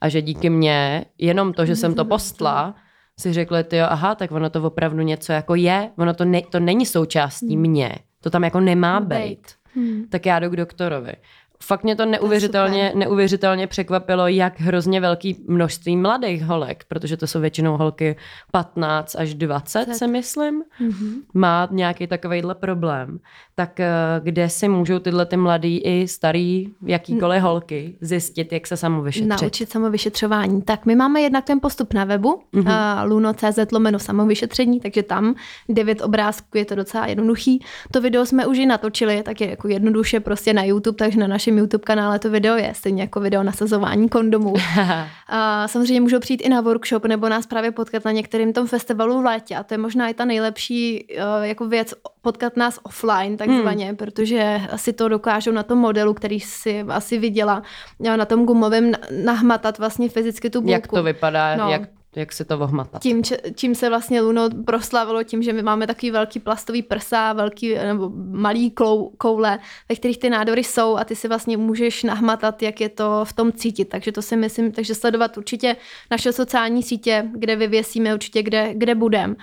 A že díky mně, jenom to, že jsem to postla, si řekli, ty jo, aha, tak ono to opravdu něco jako je, ono to, ne, to není součástí mě, to tam jako nemá být. Hmm. Tak já jdu k doktorovi fakt mě to neuvěřitelně, to neuvěřitelně překvapilo, jak hrozně velký množství mladých holek, protože to jsou většinou holky 15 až 20, tak. si myslím, mm-hmm. má nějaký takovýhle problém. Tak eh, kde si můžou tyhle ty mladý i starý, jakýkoliv holky zjistit, jak se samovyšetřit? Naučit samovyšetřování. Tak my máme jednak ten postup na webu, mm-hmm. uh, luno.cz lomeno samovyšetření, takže tam devět obrázků je to docela jednoduchý. To video jsme už i natočili, tak je jako jednoduše prostě na YouTube, takže na našem YouTube kanále to video je, stejně jako video nasazování kondomů. a samozřejmě můžou přijít i na workshop nebo nás právě potkat na některém tom festivalu v létě a to je možná i ta nejlepší uh, jako věc potkat nás offline takzvaně, hmm. protože asi to dokážou na tom modelu, který si asi viděla, na tom gumovém nahmatat vlastně fyzicky tu bulku. Jak to vypadá, no. jak jak se to ohmatat. Tím, čím se vlastně Luno proslavilo, tím, že my máme takový velký plastový prsa, velký nebo malý klou, koule, ve kterých ty nádory jsou a ty si vlastně můžeš nahmatat, jak je to v tom cítit. Takže to si myslím, takže sledovat určitě naše sociální sítě, kde vyvěsíme určitě, kde, kde budeme.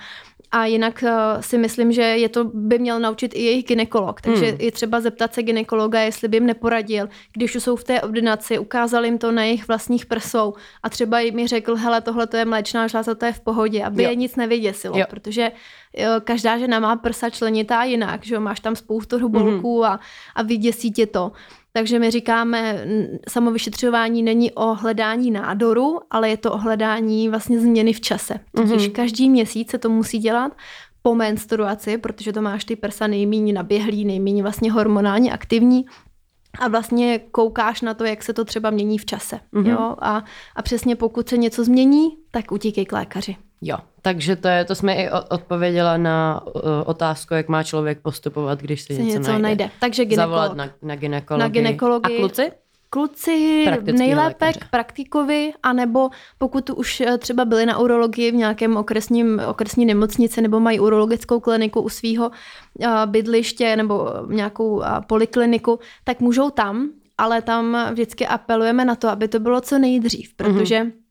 A jinak uh, si myslím, že je to by měl naučit i jejich ginekolog. Takže hmm. je třeba zeptat se ginekologa, jestli by jim neporadil, když už jsou v té ordinaci, ukázal jim to na jejich vlastních prsou a třeba jim mi řekl, hele, tohle to je mléčná žláza, to je v pohodě, aby jo. je nic nevyděsilo, jo. protože jo, každá žena má prsa členitá jinak, že jo, máš tam spoustu hrubolků hmm. a, a vyděsí tě to. Takže my říkáme, samovyšetřování není o hledání nádoru, ale je to o hledání vlastně změny v čase. Totiž mm-hmm. každý měsíc se to musí dělat po menstruaci, protože to máš ty prsa nejméně naběhlý, nejméně vlastně hormonálně aktivní a vlastně koukáš na to, jak se to třeba mění v čase. Mm-hmm. Jo? A, a přesně pokud se něco změní, tak utíkej k lékaři. Jo, takže to, je, to jsme i odpověděla na uh, otázku, jak má člověk postupovat, když si, něco, něco najde. najde. Takže gynekolog. Zavolat na, na gynekologii. Na gynekologii. A kluci? Kluci nejlépe lékaře. k praktikovi, anebo pokud už eh, třeba byli na urologii v nějakém okresním, okresní nemocnici nebo mají urologickou kliniku u svého uh, bydliště nebo nějakou uh, polikliniku, tak můžou tam, ale tam vždycky apelujeme na to, aby to bylo co nejdřív, protože mm-hmm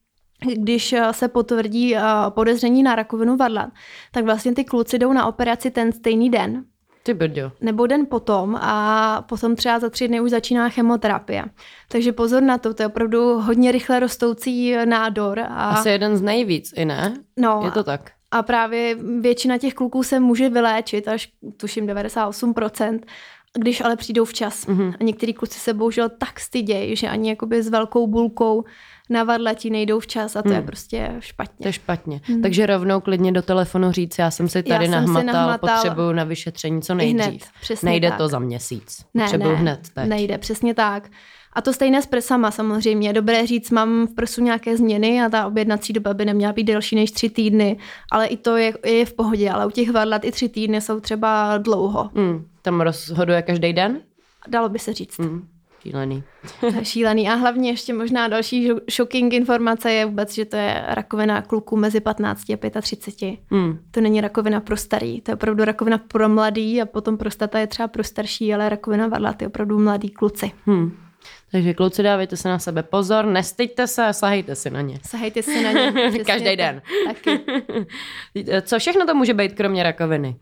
když eh, se potvrdí eh, podezření na rakovinu varlat, tak vlastně ty kluci jdou na operaci ten stejný den. Ty brďo. Nebo den potom a potom třeba za tři dny už začíná chemoterapie. Takže pozor na to, to je opravdu hodně rychle rostoucí nádor. A... Asi jeden z nejvíc, i ne? No. Je to tak. A právě většina těch kluků se může vyléčit, až tuším 98%, když ale přijdou včas. Mm-hmm. A některý kluci se bohužel tak stydějí, že ani jakoby s velkou bulkou na varlati nejdou včas a to hmm. je prostě špatně. To je špatně. Hmm. Takže rovnou klidně do telefonu říct, já jsem si tady já nahmatal, nahmatal, potřebuju na vyšetření co nejdřív. Hned, přesně Nejde tak. to za měsíc. Ne, potřebuju ne, hned teď. Nejde, přesně tak. A to stejné s prsama samozřejmě. Je dobré říct, mám v prsu nějaké změny a ta objednací doba by neměla být delší než tři týdny, ale i to je, je v pohodě. Ale u těch varlat i tři týdny jsou třeba dlouho. Hmm. Tam rozhoduje každý den? Dalo by se říct. Hmm. Šílený. To je šílený. A hlavně ještě možná další shocking informace je vůbec, že to je rakovina kluků mezi 15 a 35. Hmm. To není rakovina pro starý, to je opravdu rakovina pro mladý a potom prostata je třeba pro starší, ale rakovina varlat je opravdu mladý kluci. Hmm. Takže kluci, dávejte se na sebe pozor, nestyďte se a sahejte si na ně. Sahejte si na ně. Každý den. Taky. Co všechno to může být, kromě rakoviny?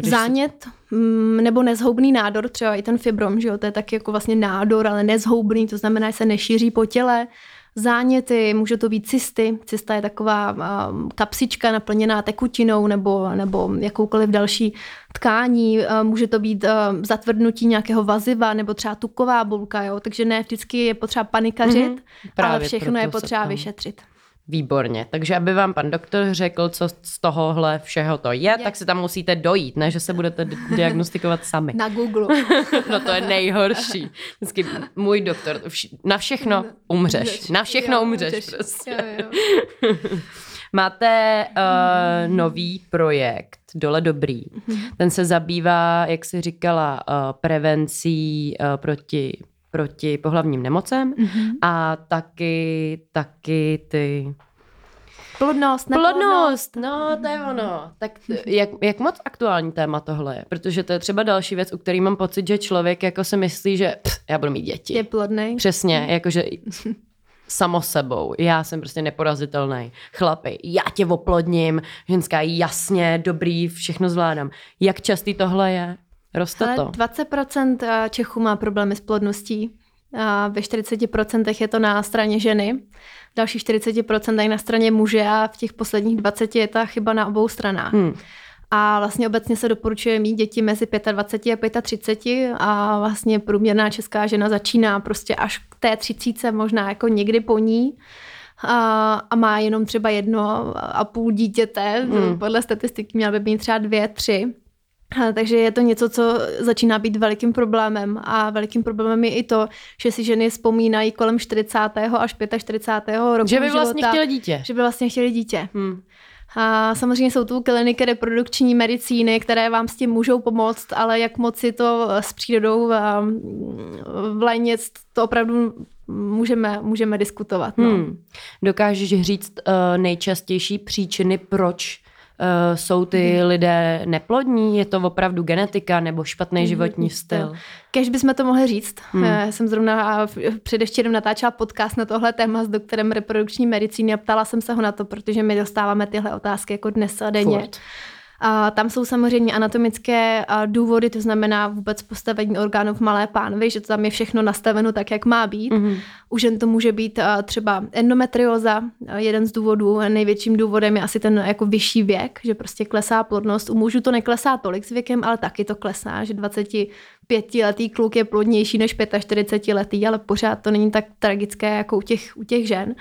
Když Zánět mm, nebo nezhoubný nádor, třeba i ten fibrom, že jo, to je taky jako vlastně nádor, ale nezhoubný, to znamená, že se nešíří po těle. Záněty, může to být cysty. Cysta je taková um, kapsička naplněná tekutinou nebo, nebo jakoukoliv další tkání. Může to být zatvrdnutí nějakého vaziva nebo třeba tuková bulka. Jo? Takže ne vždycky je potřeba panikařit, mm-hmm. ale všechno je potřeba vyšetřit. Výborně. Takže aby vám pan doktor řekl, co z tohohle všeho to je, je, tak se tam musíte dojít, ne, že se budete diagnostikovat sami. Na Google. no to je nejhorší. Vždycky můj doktor, na všechno umřeš. Na všechno jo, umřeš, umřeš prostě. Jo, jo. Máte uh, nový projekt Dole dobrý. Mhm. Ten se zabývá, jak jsi říkala, uh, prevencí uh, proti proti pohlavním nemocem mm-hmm. a taky, taky ty Plodnost, neplodnost. Plodnost, no to je ono. Tak jak, jak moc aktuální téma tohle je? Protože to je třeba další věc, u který mám pocit, že člověk jako si myslí, že pff, já budu mít děti. Je plodný. Přesně, jakože samo sebou. Já jsem prostě neporazitelný. Chlapi, já tě oplodním. Ženská, jasně, dobrý, všechno zvládám. Jak častý tohle je? Roste Ale to? 20% eh, Čechů má problémy s plodností. A ve 40% je to na straně ženy, v dalších 40% je na straně muže a v těch posledních 20 je ta chyba na obou stranách. Hmm. A vlastně obecně se doporučuje mít děti mezi 25 a 35 a vlastně průměrná česká žena začíná prostě až k té 30, možná jako někdy po ní. A, a má jenom třeba jedno a půl dítěte, hmm. podle statistiky měla by být třeba dvě, tři. Takže je to něco, co začíná být velikým problémem a velikým problémem je i to, že si ženy vzpomínají kolem 40. až 45. roku Že by vlastně života, chtěli dítě. Že by vlastně chtěli dítě. Hmm. A samozřejmě jsou tu kliniky reprodukční medicíny, které vám s tím můžou pomoct, ale jak moc si to s přírodou vlejněc, to opravdu můžeme, můžeme diskutovat. No. Hmm. Dokážeš říct uh, nejčastější příčiny, proč uh, jsou ty hmm. lidé neplodní? Je to opravdu genetika nebo špatný hmm. životní styl? Kež bychom to mohli říct. Hmm. Já jsem zrovna předevčírem natáčela podcast na tohle téma s doktorem reprodukční medicíny a ptala jsem se ho na to, protože my dostáváme tyhle otázky jako dnes a denně. Furt. A tam jsou samozřejmě anatomické důvody, to znamená vůbec postavení orgánů v malé pánvi, že to tam je všechno nastaveno tak, jak má být. Mm-hmm. U žen to může být třeba endometrioza, jeden z důvodů, největším důvodem je asi ten jako vyšší věk, že prostě klesá plodnost. U mužů to neklesá tolik s věkem, ale taky to klesá, že 25 letý kluk je plodnější než 45 letý, ale pořád to není tak tragické jako u těch, u těch žen. A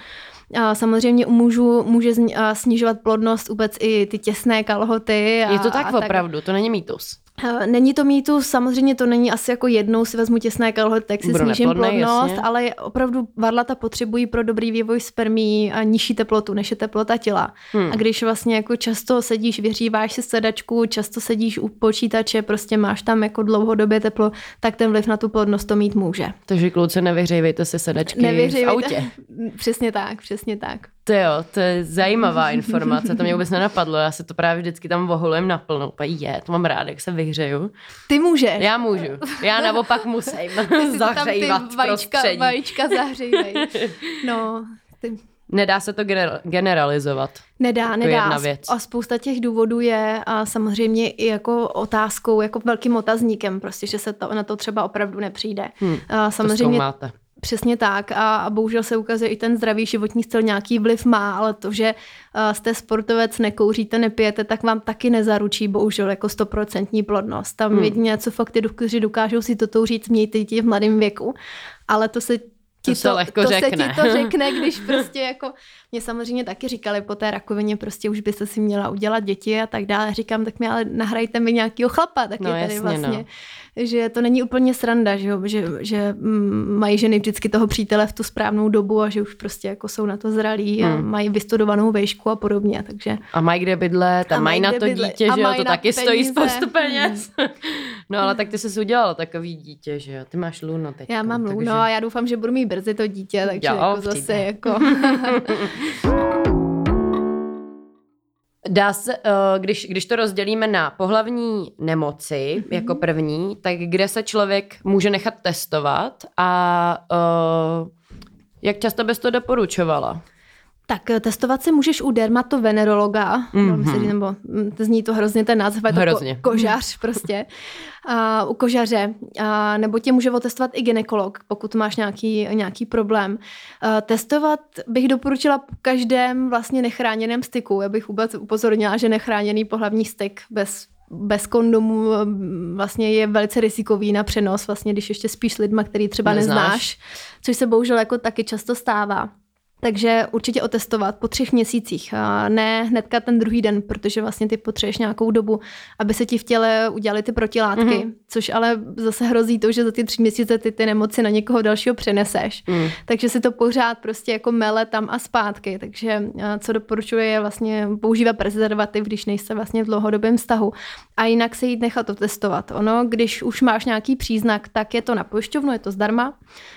samozřejmě u mužů může snižovat plodnost vůbec i ty těsné kalhoty. A, Je to tak a opravdu, tak. to není mýtus. Není to mýtus, samozřejmě to není asi jako jednou si vezmu těsné kalhoty, tak si Budu snížím plodnost, jasně. ale opravdu varlata potřebují pro dobrý vývoj spermí a nižší teplotu, než je teplota těla. Hmm. A když vlastně jako často sedíš, vyhříváš si sedačku, často sedíš u počítače, prostě máš tam jako dlouhodobě teplo, tak ten vliv na tu plodnost to mít může. Takže kluci nevyhřejvejte si sedačky v autě. Přesně tak, přesně tak. To jo, to je zajímavá informace, to mě vůbec nenapadlo, já se to právě vždycky tam vohulujem naplno, úplně je, to mám rád, jak se vyhřeju. Ty můžeš. Já můžu, já naopak musím zahřejvat ty vajíčka, prostředí. vajíčka zahřejvej. No, ty... Nedá se to generalizovat. Nedá, nedá. Jedna věc. A spousta těch důvodů je a samozřejmě i jako otázkou, jako velkým otazníkem, prostě, že se to, na to třeba opravdu nepřijde. Hmm, a samozřejmě to máte. Přesně tak a, a bohužel se ukazuje i ten zdravý životní styl nějaký vliv má, ale to, že uh, jste sportovec, nekouříte, nepijete, tak vám taky nezaručí bohužel jako stoprocentní plodnost. Tam hmm. jedině, co fakt ty doktoři dokážou si toto říct, mějte děti v mladém věku, ale to se ti to, to, lehko to řekne. se ti to řekne, když prostě jako, mě samozřejmě taky říkali po té rakovině, prostě už byste si měla udělat děti a tak dále. Říkám, tak mi ale nahrajte mi nějakýho chlapa, tak no, je tady jasně, vlastně, no. že to není úplně sranda, že, že, že mm, mají ženy vždycky toho přítele v tu správnou dobu a že už prostě jako jsou na to zralí hmm. a mají vystudovanou vejšku a podobně, takže. A mají kde bydlet a mají na to bydle, dítě, že jo, to taky peníze. stojí spoustu peněz. no ale tak ty jsi udělala takový dítě, že jo, ty máš Luno teď. Já mám Luno takže... a já doufám, že budu mít brzy to dítě, takže jo, jako zase jako... Dá se, eh, když, když to rozdělíme na pohlavní nemoci mm-hmm. jako první, tak kde se člověk může nechat testovat a uh, jak často bys to doporučovala? Tak eh, testovat se můžeš u dermatovenerologa, mm-hmm. myslím, nebo mm, zní to hrozně ten název, je to hrozně. Ko- kožař prostě, a, u kožaře, a, nebo tě může otestovat i ginekolog, pokud máš nějaký, nějaký problém. A, testovat bych doporučila každém vlastně nechráněném styku. Já bych vůbec upozornila, že nechráněný pohlavní styk bez bez kondomu vlastně je velice rizikový na přenos, vlastně když ještě spíš lidma, který třeba neznáš, neznáš což se bohužel jako taky často stává. Takže určitě otestovat po třech měsících, ne hnedka ten druhý den, protože vlastně ty potřebuješ nějakou dobu, aby se ti v těle udělaly ty protilátky, mm-hmm. což ale zase hrozí to, že za ty tři měsíce ty ty nemoci na někoho dalšího přeneseš. Mm. Takže si to pořád prostě jako mele tam a zpátky. Takže co doporučuje je vlastně používat prezervativ, když nejste vlastně v dlouhodobém vztahu. A jinak se jít nechat otestovat. Ono, když už máš nějaký příznak, tak je to na pojišťovnu, je to zdarma.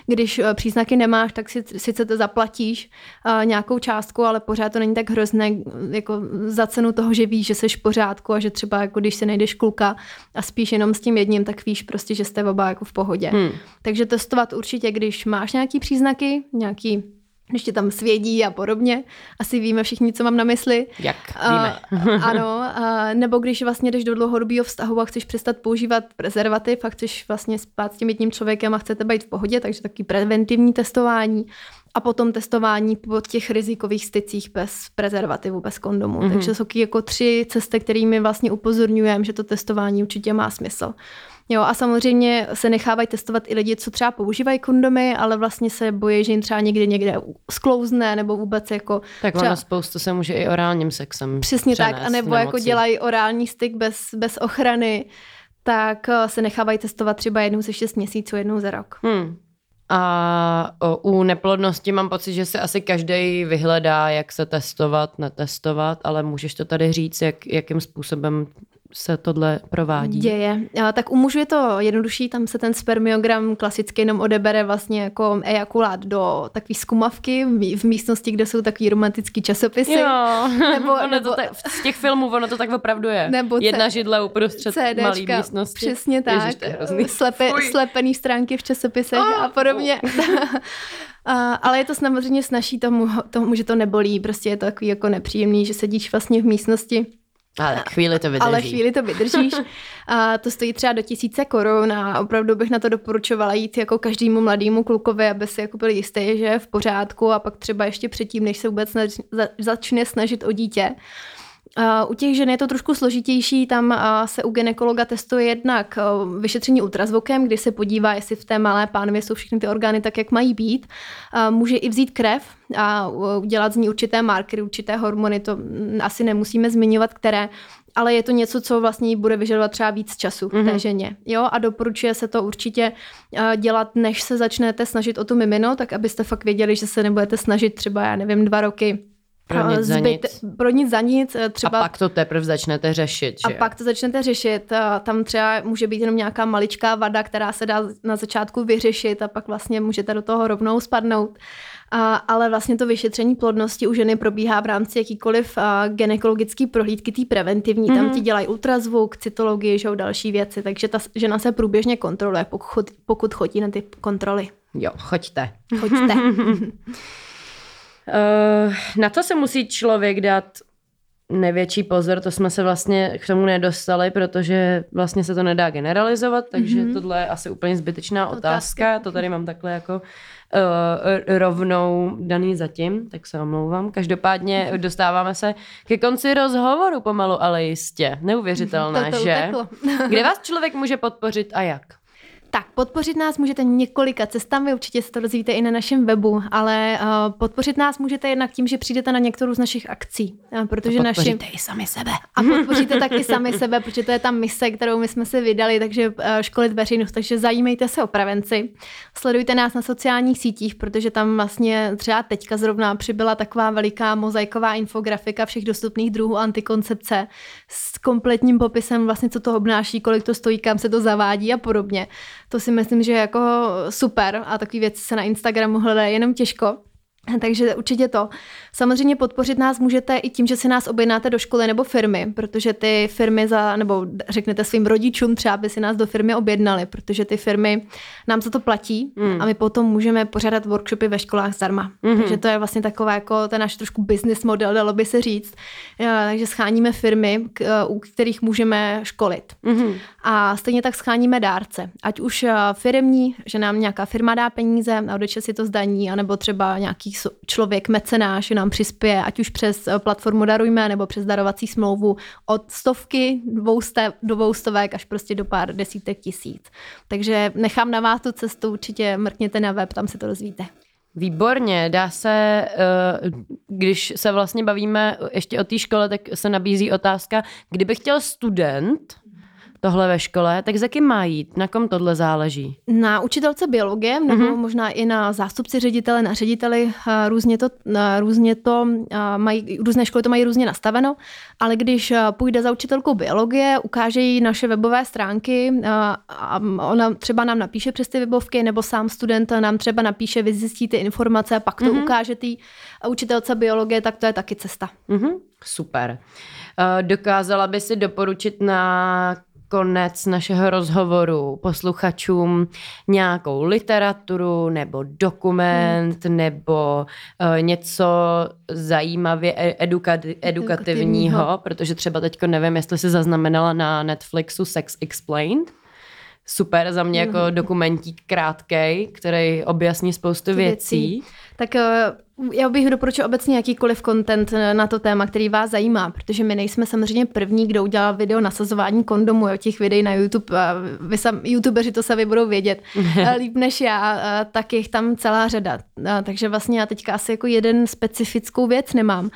Když e, příznaky nemáš, tak si sice to zaplatíš, uh, nějakou částku, ale pořád to není tak hrozné jako za cenu toho, že víš, že jsi v pořádku a že třeba jako když se nejdeš kluka a spíš jenom s tím jedním, tak víš prostě, že jste oba jako v pohodě. Hmm. Takže testovat určitě, když máš nějaký příznaky, nějaký když tě tam svědí a podobně. Asi víme všichni, co mám na mysli. Jak víme. Uh, ano, uh, nebo když vlastně jdeš do dlouhodobého vztahu a chceš přestat používat prezervativ a chceš vlastně spát s tím jedním člověkem a chcete být v pohodě, takže taky preventivní testování a potom testování po těch rizikových stycích bez prezervativu, bez kondomu. Mm-hmm. Takže jsou jako tři cesty, kterými vlastně upozorňujeme, že to testování určitě má smysl. Jo, a samozřejmě se nechávají testovat i lidi, co třeba používají kondomy, ale vlastně se bojí, že jim třeba někdy někde sklouzne nebo vůbec jako... Tak třeba... ono spoustu se může i orálním sexem Přesně tak, anebo jako dělají orální styk bez, bez ochrany, tak eh, se nechávají testovat třeba jednou ze šest měsíců, jednou za rok. Hmm. A u neplodnosti mám pocit, že se asi každý vyhledá, jak se testovat, netestovat, ale můžeš to tady říct, jak, jakým způsobem se tohle provádí? Děje. A, tak u mužů je to jednodušší, tam se ten spermiogram klasicky jenom odebere vlastně jako ejakulát do takové skumavky v místnosti, kde jsou takový romantický časopisy. Jo, nebo, ono nebo, to tak, z těch filmů ono to tak opravdu je. Nebo Jedna židle uprostřed CDčka, malý místnosti. Přesně tak. Ježiš, Slepe, slepený stránky v časopisech oh, a podobně. Oh. A, ale je to samozřejmě snaží tomu, tomu, že to nebolí, prostě je to takový jako nepříjemný, že sedíš vlastně v místnosti ale chvíli to vydrží. Ale chvíli to vydržíš. A to stojí třeba do tisíce korun a opravdu bych na to doporučovala jít jako každému mladému klukovi, aby si jako byl jistý, že je v pořádku a pak třeba ještě předtím, než se vůbec začne snažit o dítě, u těch žen je to trošku složitější, tam se u ginekologa testuje jednak vyšetření ultrazvukem, kdy se podívá, jestli v té malé pánvě jsou všechny ty orgány tak, jak mají být. Může i vzít krev a udělat z ní určité markery, určité hormony, to asi nemusíme zmiňovat, které, ale je to něco, co vlastně bude vyžadovat třeba víc času mm-hmm. té mhm. ženě. Jo, a doporučuje se to určitě dělat, než se začnete snažit o tu mimino, tak abyste fakt věděli, že se nebudete snažit třeba, já nevím, dva roky pro nic za nic. Pro nic za nic. Eh, třeba... A pak to teprve začnete řešit, že A pak to začnete řešit. Tam třeba může být jenom nějaká maličká vada, která se dá na začátku vyřešit a pak vlastně můžete do toho rovnou spadnout. A, ale vlastně to vyšetření plodnosti u ženy probíhá v rámci jakýkoliv a, ginekologický prohlídky, tý preventivní. Mm-hmm. Tam mhm. ti dělají ultrazvuk, cytologii, že další věci, takže ta žena se průběžně kontroluje, pokud, pokud chodí na ty kontroly. Jo, choďte. Choďte. Uh, na to se musí člověk dát největší pozor, to jsme se vlastně k tomu nedostali, protože vlastně se to nedá generalizovat, takže mm-hmm. tohle je asi úplně zbytečná otázka. otázka. To tady mám takhle jako uh, rovnou daný zatím, tak se omlouvám. Každopádně mhm. dostáváme se ke konci rozhovoru pomalu, ale jistě. Neuvěřitelné, to to že? Kde vás člověk může podpořit a jak? Tak, podpořit nás můžete několika cestami, určitě se to dozvíte i na našem webu, ale uh, podpořit nás můžete jednak tím, že přijdete na některou z našich akcí. Uh, protože a podpoříte naši... i sami sebe. A podpoříte taky sami sebe, protože to je ta mise, kterou my jsme se vydali, takže uh, školit veřejnost, takže zajímejte se o prevenci. Sledujte nás na sociálních sítích, protože tam vlastně třeba teďka zrovna přibyla taková veliká mozaiková infografika všech dostupných druhů antikoncepce s kompletním popisem vlastně, co to obnáší, kolik to stojí, kam se to zavádí a podobně. To si myslím, že je jako super a takové věci se na Instagramu hledají jenom těžko. Takže určitě to. Samozřejmě podpořit nás můžete i tím, že si nás objednáte do školy nebo firmy, protože ty firmy za, nebo řeknete svým rodičům třeba, aby si nás do firmy objednali, protože ty firmy nám za to platí mm. a my potom můžeme pořádat workshopy ve školách zdarma. Mm-hmm. Takže to je vlastně takové jako ten náš trošku business model, dalo by se říct. Takže scháníme firmy, u kterých můžeme školit. Mm-hmm. A stejně tak scháníme dárce. Ať už firmní, že nám nějaká firma dá peníze a odeče si to zdaní, anebo třeba nějaký člověk, mecenáš, nám přispěje, ať už přes eh, platformu Darujme, nebo přes darovací smlouvu od stovky, dvouste, dvou stovek až prostě do pár desítek tisíc. Takže nechám na vás tu cestu, určitě mrkněte na web, tam se to dozvíte. Výborně, dá se, eh, když se vlastně bavíme ještě o té škole, tak se nabízí otázka, kdyby chtěl student tohle ve škole, tak za kým má jít? Na kom tohle záleží? Na učitelce biologie, nebo mm-hmm. možná i na zástupci ředitele, na řediteli, různě to, různě to mají, různé školy to mají různě nastaveno, ale když půjde za učitelkou biologie, ukáže jí naše webové stránky a ona třeba nám napíše přes ty webovky, nebo sám student nám třeba napíše, vy zjistíte informace a pak to mm-hmm. ukáže té učitelce biologie, tak to je taky cesta. Mm-hmm. Super. Dokázala by si doporučit na konec našeho rozhovoru posluchačům nějakou literaturu nebo dokument hmm. nebo uh, něco zajímavě e, eduka- edukativního, protože třeba teďko nevím, jestli si zaznamenala na Netflixu Sex Explained. Super, za mě jako dokumentík krátkej, který objasní spoustu věcí. věcí. Tak eh, já bych doporučil obecně jakýkoliv content eh, na to téma, který vás zajímá, protože my nejsme samozřejmě první, kdo udělal video nasazování kondomu, o těch videí na YouTube, vy sam, youtubeři to sami budou vědět eh, líp než já, tak jich tam celá řada. Takže vlastně já teďka asi jako jeden specifickou věc nemám.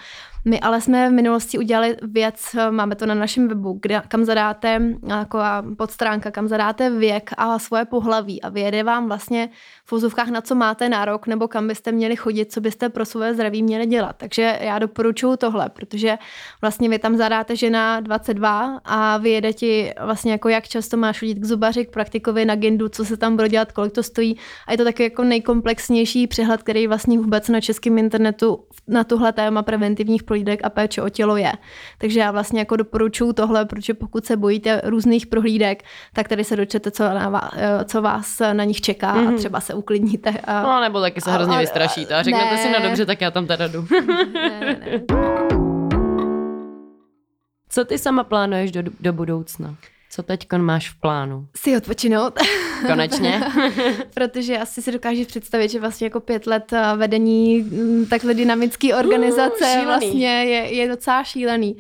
My ale jsme v minulosti udělali věc, máme to na našem webu, kde, kam zadáte, jako podstránka, kam zadáte věk a svoje pohlaví. A vyjede vám vlastně v vozovkách, na co máte nárok, nebo kam byste měli chodit, co byste pro své zdraví měli dělat. Takže já doporučuji tohle, protože vlastně vy tam zadáte žena 22 a vyjede ti vlastně jako jak často máš chodit k zubaři, k praktikovi na gendu, co se tam bude dělat, kolik to stojí. A je to taky jako nejkomplexnější přehled, který vlastně vůbec na českém internetu na tuhle téma preventivních prohlídek a péče o tělo je. Takže já vlastně jako doporučuji tohle, protože pokud se bojíte různých prohlídek, tak tady se dočete, co, na vás, co vás na nich čeká mm-hmm. a mhm. třeba se uklidníte. A... No nebo taky se hrozně a, vystrašíte a řeknete ne. si, no dobře, tak já tam teda jdu. ne, ne, ne. Co ty sama plánuješ do, do budoucna? Co teď máš v plánu? Si odpočinout. Konečně. Protože asi si dokážeš představit, že vlastně jako pět let eh, vedení mm, takhle dynamické organizace uh, vlastně je, je docela šílený.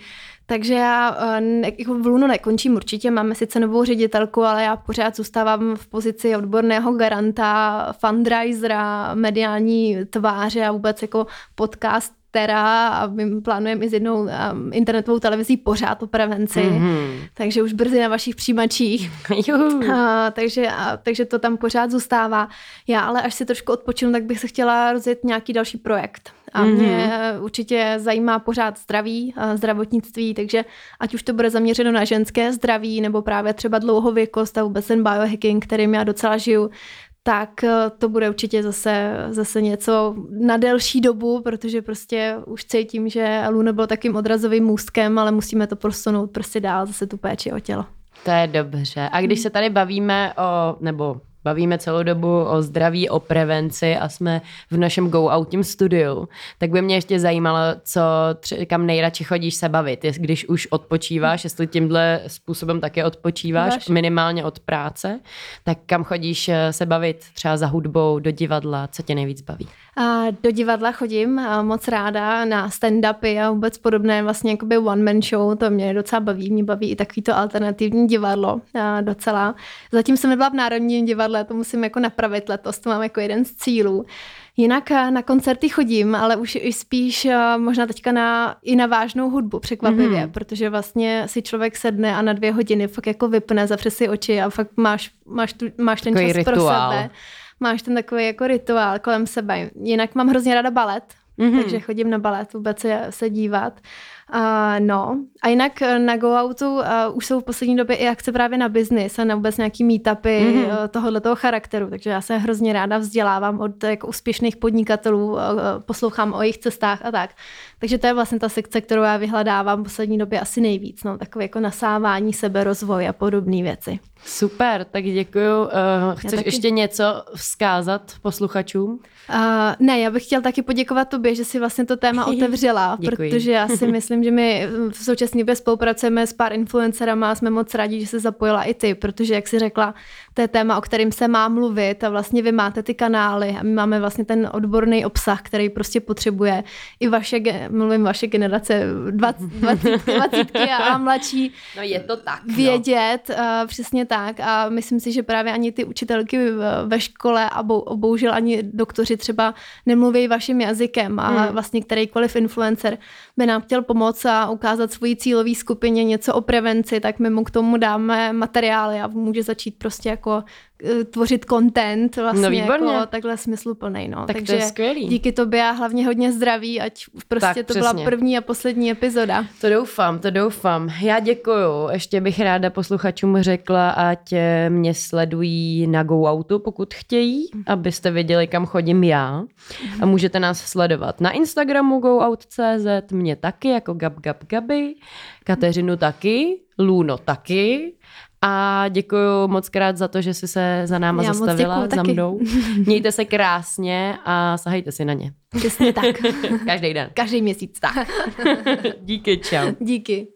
Takže já eh, ne, jako v Lunu nekončím určitě, máme sice novou ředitelku, ale já pořád zůstávám v pozici odborného garanta, fundraisera, mediální tváře a vůbec jako podcast Tera a my plánujeme i s jednou um, internetovou televizí pořád o prevenci, mm-hmm. takže už brzy na vašich přijímačích. a, takže, a, takže to tam pořád zůstává. Já ale až si trošku odpočinu, tak bych se chtěla rozjet nějaký další projekt. A mm-hmm. mě určitě zajímá pořád zdraví, a zdravotnictví, takže ať už to bude zaměřeno na ženské zdraví, nebo právě třeba dlouhověkost a vůbec ten biohacking, kterým já docela žiju, tak eh, to bude určitě zase, zase něco na delší dobu, protože prostě už cítím, že Luna byl takým odrazovým můstkem, ale musíme to posunout prostě dál, zase tu péči o tělo. To je dobře. A když se tady bavíme o, nebo bavíme celou dobu o zdraví, o prevenci a jsme v našem Go Outím studiu, tak by mě ještě zajímalo, co tři, kam nejradši chodíš se bavit, když už odpočíváš, jestli tímhle způsobem také odpočíváš, Dáš. minimálně od práce, tak kam chodíš eh, se bavit třeba za hudbou, do divadla, co tě nejvíc baví? A do divadla chodím a moc ráda na stand-upy a vůbec podobné vlastně jakoby one-man show, to mě docela baví, mě baví i takovýto alternativní divadlo a docela. Zatím jsem nebyla v Národním divadle, to musím jako napravit letos, to mám jako jeden z cílů. Jinak na koncerty chodím, ale už i spíš možná teďka na, i na vážnou hudbu, překvapivě, mm-hmm. protože vlastně si člověk sedne a na dvě hodiny fakt jako vypne, zavře si oči a fakt máš, máš, tu, máš ten Takový čas rituál. pro sebe máš ten takový jako rituál kolem sebe. Jinak mám hrozně ráda balet, mm-hmm. takže chodím na balet vůbec se, se dívat. Uh, no, a jinak eh, na Go Outu uh, už jsou v poslední době i akce právě na biznis a na vůbec nějaký meetupy mm-hmm. uh, tohoto charakteru, takže já se hrozně ráda vzdělávám od jako úspěšných podnikatelů, uh, poslouchám o jejich cestách a tak. Takže to je vlastně ta sekce, kterou já vyhledávám v poslední době asi nejvíc, no, takové jako nasávání sebe, rozvoj a podobné věci. Super, tak děkuju. Uh, chceš ještě něco vzkázat posluchačům? Uh, ne, já bych chtěl taky poděkovat tobě, že si vlastně to téma otevřela, protože já si myslím, že my v současné době spolupracujeme s pár influencerama a jsme moc rádi, že se zapojila i ty, protože jak si řekla, to je téma, o kterým se má mluvit a vlastně vy máte ty kanály a my máme vlastně ten odborný obsah, který prostě potřebuje i vaše, mluvím vaše generace 20, 20, 20 a mladší. No je to tak. No. Vědět, uh, přesně tak a myslím si, že právě ani ty učitelky ve škole a bohužel ani doktoři třeba nemluví vaším jazykem a hmm. vlastně kterýkoliv influencer by nám chtěl pomoct a ukázat svoji cílové skupině něco o prevenci, tak my mu k tomu dáme materiály a může začít prostě jako Eh, tvořit content vlastně no, jako takhle smysluplný. No. Tak Takže to je skvělý. díky tobě a hlavně hodně zdraví, ať prostě tak, to přesně. byla první a poslední epizoda. To doufám, to doufám. Já děkuju. Ještě bych ráda posluchačům řekla, ať eh, mě sledují na Go Auto, pokud chtějí, abyste věděli, kam chodím já. A můžete nás sledovat na Instagramu goout.cz, mě taky jako Gab Gab Gaby, Kateřinu taky, Luno taky a děkuji moc krát za to, že jsi se za náma Já zastavila, za mnou. Mějte se krásně a sahejte si na ně. Přesně tak. Každý den. Každý měsíc, tak. Díky, čau. Díky.